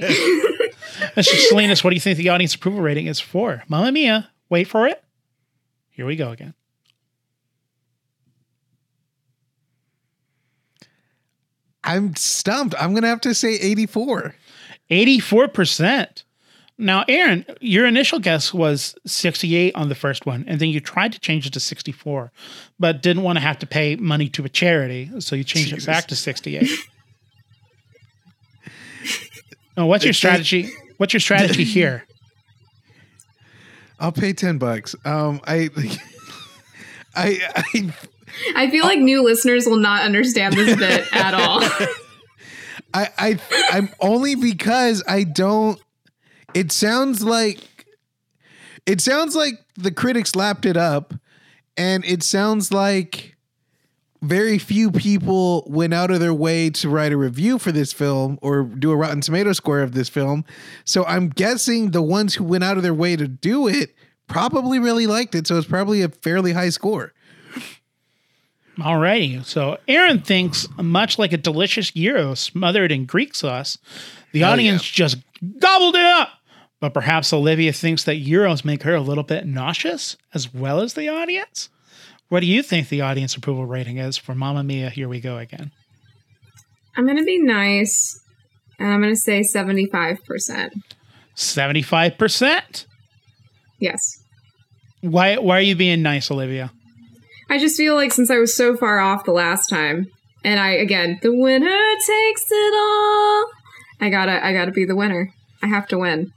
Mr. Salinas, what do you think the audience approval rating is for? Mamma Mia, wait for it. Here we go again. I'm stumped. I'm gonna have to say 84. 84%. Now, Aaron, your initial guess was 68 on the first one, and then you tried to change it to 64, but didn't want to have to pay money to a charity, so you changed Jesus. it back to 68. oh, what's your strategy? What's your strategy here? I'll pay 10 bucks. Um, I, I, I, I feel like new listeners will not understand this bit at all. I, I, I'm only because I don't. It sounds like, it sounds like the critics lapped it up, and it sounds like very few people went out of their way to write a review for this film or do a Rotten Tomato score of this film. So I'm guessing the ones who went out of their way to do it probably really liked it. So it's probably a fairly high score. Alrighty. So Aaron thinks, much like a delicious gyro smothered in Greek sauce, the audience just gobbled it up. But perhaps Olivia thinks that euros make her a little bit nauseous as well as the audience. What do you think the audience approval rating is for Mamma Mia? Here we go again. I'm gonna be nice, and I'm gonna say 75%. 75%. Yes. Why, why are you being nice, Olivia? I just feel like since I was so far off the last time, and I again, the winner takes it all. I gotta, I gotta be the winner. I have to win.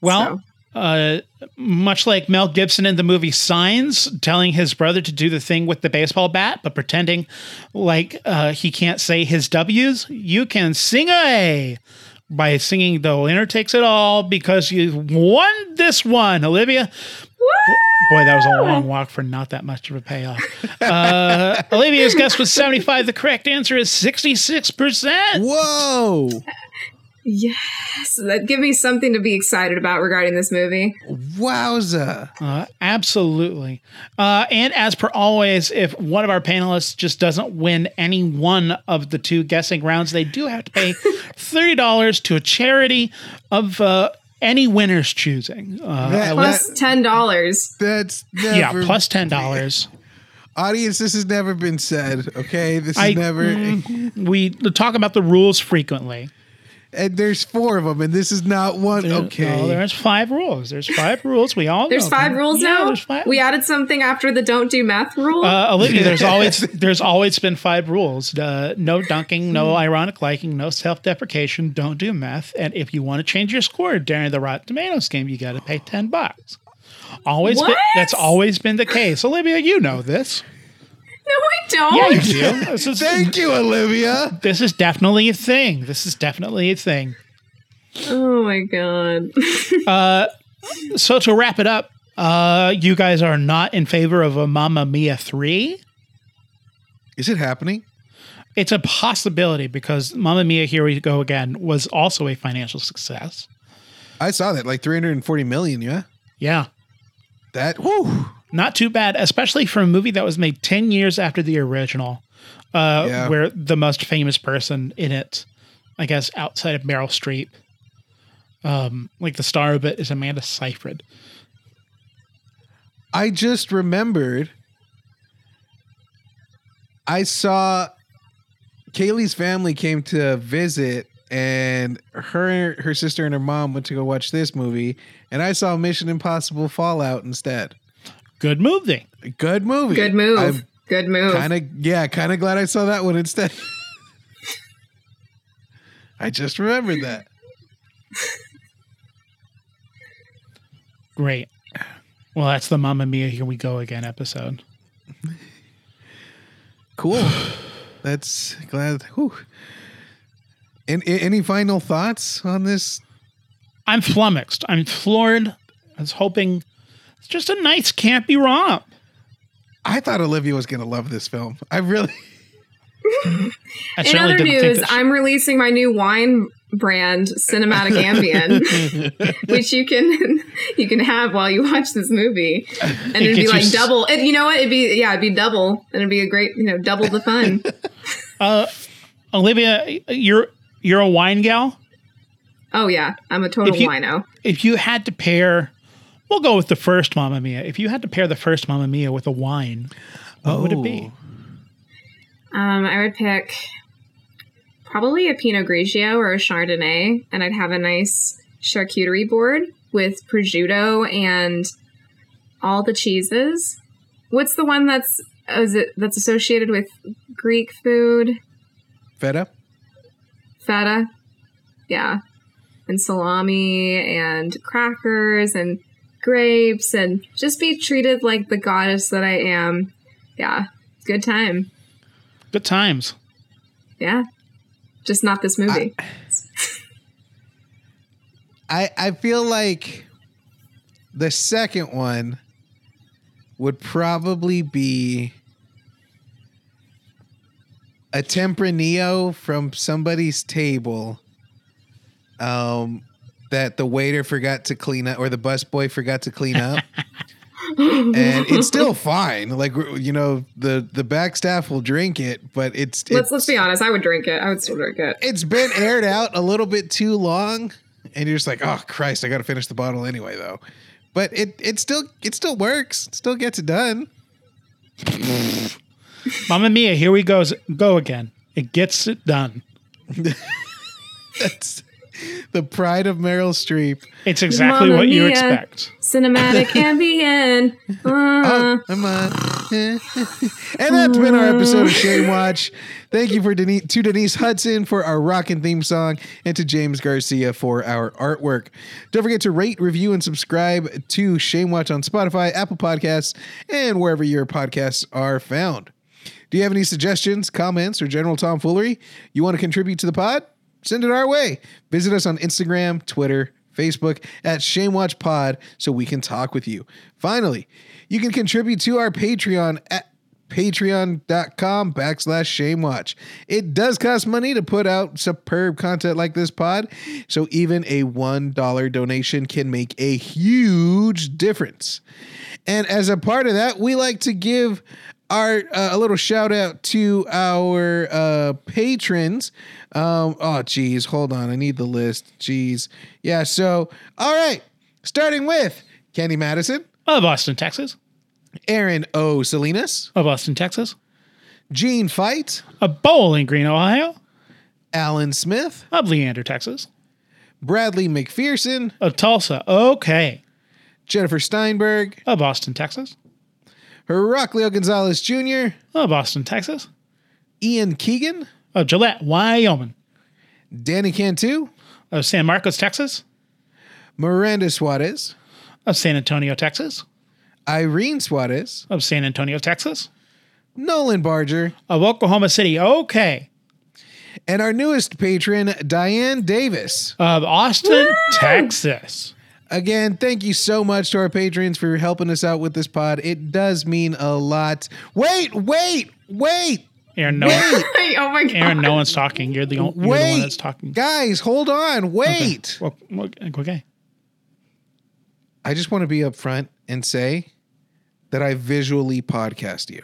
Well, uh, much like Mel Gibson in the movie Signs, telling his brother to do the thing with the baseball bat, but pretending like uh, he can't say his W's, you can sing a by singing "The Winner Takes It All" because you won this one, Olivia. Boy, that was a long walk for not that much of a payoff. Uh, Olivia's guess was 75. The correct answer is 66%. Whoa! Yes, that give me something to be excited about regarding this movie. Wowza! Uh, absolutely. Uh, and as per always, if one of our panelists just doesn't win any one of the two guessing rounds, they do have to pay $30 to a charity of uh, any winner's choosing. Uh, That- Plus ten dollars. That's never, yeah, plus $10. audience. This has never been said. Okay, this is I- never. We talk about the rules frequently. And there's four of them, and this is not one. There- okay. no, there's five rules. There's five rules. We all There's know five them. rules Yeah, now. There's five. We added something after the don't do math rule. uh, Olivia, there's always there's always been five rules: uh, no dunking, no ironic liking, no self-deprecation, don't do math, and if you want to change your score during the Rotten Tomatoes game, you got to pay ten bucks. Always, been, that's always been the case. Olivia, you know this. No, I don't. Yeah, you do. This is, Thank you, Olivia. this is definitely a thing. This is definitely a thing. Oh my god. uh, So to wrap it up, uh, you guys are not in favor of a Mamma Mia three. Is it happening? It's a possibility because Mamma Mia, Here We Go Again was also a financial success. I saw that like 340 million. Yeah, Yeah, that. Whoo. Not too bad, especially for a movie that was made 10 years after the original, uh, Yeah. where the most famous person in it, I guess, outside of Meryl Streep, um, like the star of it is Amanda Seyfried. I just remembered. I saw Kaylee's family came to visit, and her, her sister, and her mom went to go watch this movie, and I saw Mission Impossible Fallout instead. Good movie. Good movie. Good move. I'm Good move. kind of yeah, kind of glad I saw that one instead. I just remembered that. Great. Well, that's the Mamma Mia, Here We Go Again episode. Cool. That's glad. Whew. And, any final thoughts on this? I'm flummoxed. I'm floored. I was hoping it's just a nice campy romp. I thought Olivia was going to love this film. I really. I In other news, I'm releasing my new wine brand, Cinematic Ambien, which you can you can have while you watch this movie, and it'd be like s- double. It, you know what? It'd be yeah, it'd be double, and it'd be a great you know double the fun. Uh, Olivia, you're you're a wine gal. oh yeah, I'm a total If you- wino. If you had to pair, we'll go with the first Mamma Mia. If you had to pair the first Mamma Mia with a wine, what would it be? Um, I would pick probably a Pinot Grigio or a Chardonnay, and I'd have a nice charcuterie board with prosciutto and all the cheeses. What's the one that's is it that's associated with Greek food? Feta? Feta, yeah, and salami and crackers and grapes, and just be treated like the goddess that I am. Yeah, good time. Good times. Yeah. Just not this movie. I, I feel like the second one would probably be a Tempranillo from somebody's table um, that the waiter forgot to clean up or the busboy forgot to clean up. and it's still fine. Like you know, the the back staff will drink it, but it's, let's it's let's be honest. I would drink it. I would still drink it. it's been aired out a little bit too long, and you're just like, oh Christ, I got to finish the bottle anyway, though. But it it still it still works. It still gets it done. Mamma Mia, here we goes go again. It gets it done. That's the pride of Meryl Streep. It's exactly Mamma what you expect. Cinematic ambient. Uh, Come on. and that's been our episode of Shame Watch. Thank you for Denise, to Denise Hudson for our rockin' theme song and to James Garcia for our artwork. Don't forget to rate, review, and subscribe to Shame Watch on Spotify, Apple Podcasts, and wherever your podcasts are found. Do you have any suggestions, comments, or general tomfoolery you want to contribute to the pod? Send it our way. Visit us on Instagram, Twitter, Facebook at ShameWatch Pod so we can talk with you. Finally, you can contribute to our Patreon at patreon.com backslash shamewatch it does cost money to put out superb content like this pod so even a $1 donation can make a huge difference and as a part of that we like to give our uh, a little shout out to our uh, patrons. Um, oh, geez, hold on, I need the list. Geez, yeah. So, all right, starting with Kenny Madison, Of Austin, Texas. Aaron O. Salinas, Of Austin, Texas. Gene Fight, Of Bowling Green, Ohio. Alan Smith, of Leander, Texas. Bradley McPherson, Of Tulsa. Okay. Jennifer Steinberg, Of Austin, Texas. Heraclio Gonzalez Jr., Of oh, Austin, Texas. Ian Keegan, Of Gillette, Wyoming. Danny Cantu, Of San Marcos, Texas. Miranda Suarez, Of San Antonio, Texas. Irene Suarez, Of San Antonio, Texas. Nolan Barger, Of Oklahoma City. Okay. and our newest patron, Diane Davis. Of Austin, Texas. Again, thank you so much to our patrons for helping us out with this pod. It does mean a lot. Wait, wait, wait, Aaron, no, wait, oh my god. Aaron, no one's talking. You're the, o- you're the one that's talking. Guys, hold on. Wait. Well, well, okay. I just want to be upfront and say that I visually podcast you.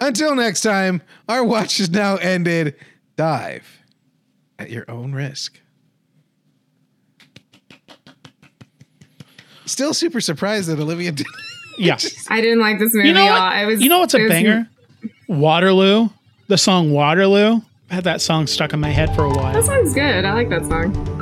Until next time, our watch is now ended. Dive at your own risk. Still super surprised that Olivia did. Yeah. I didn't like this movie You know at what? all. I was you know what's a it was- banger? Waterloo. The song Waterloo. I had that song stuck in my head for a while. That song's good. I like that song.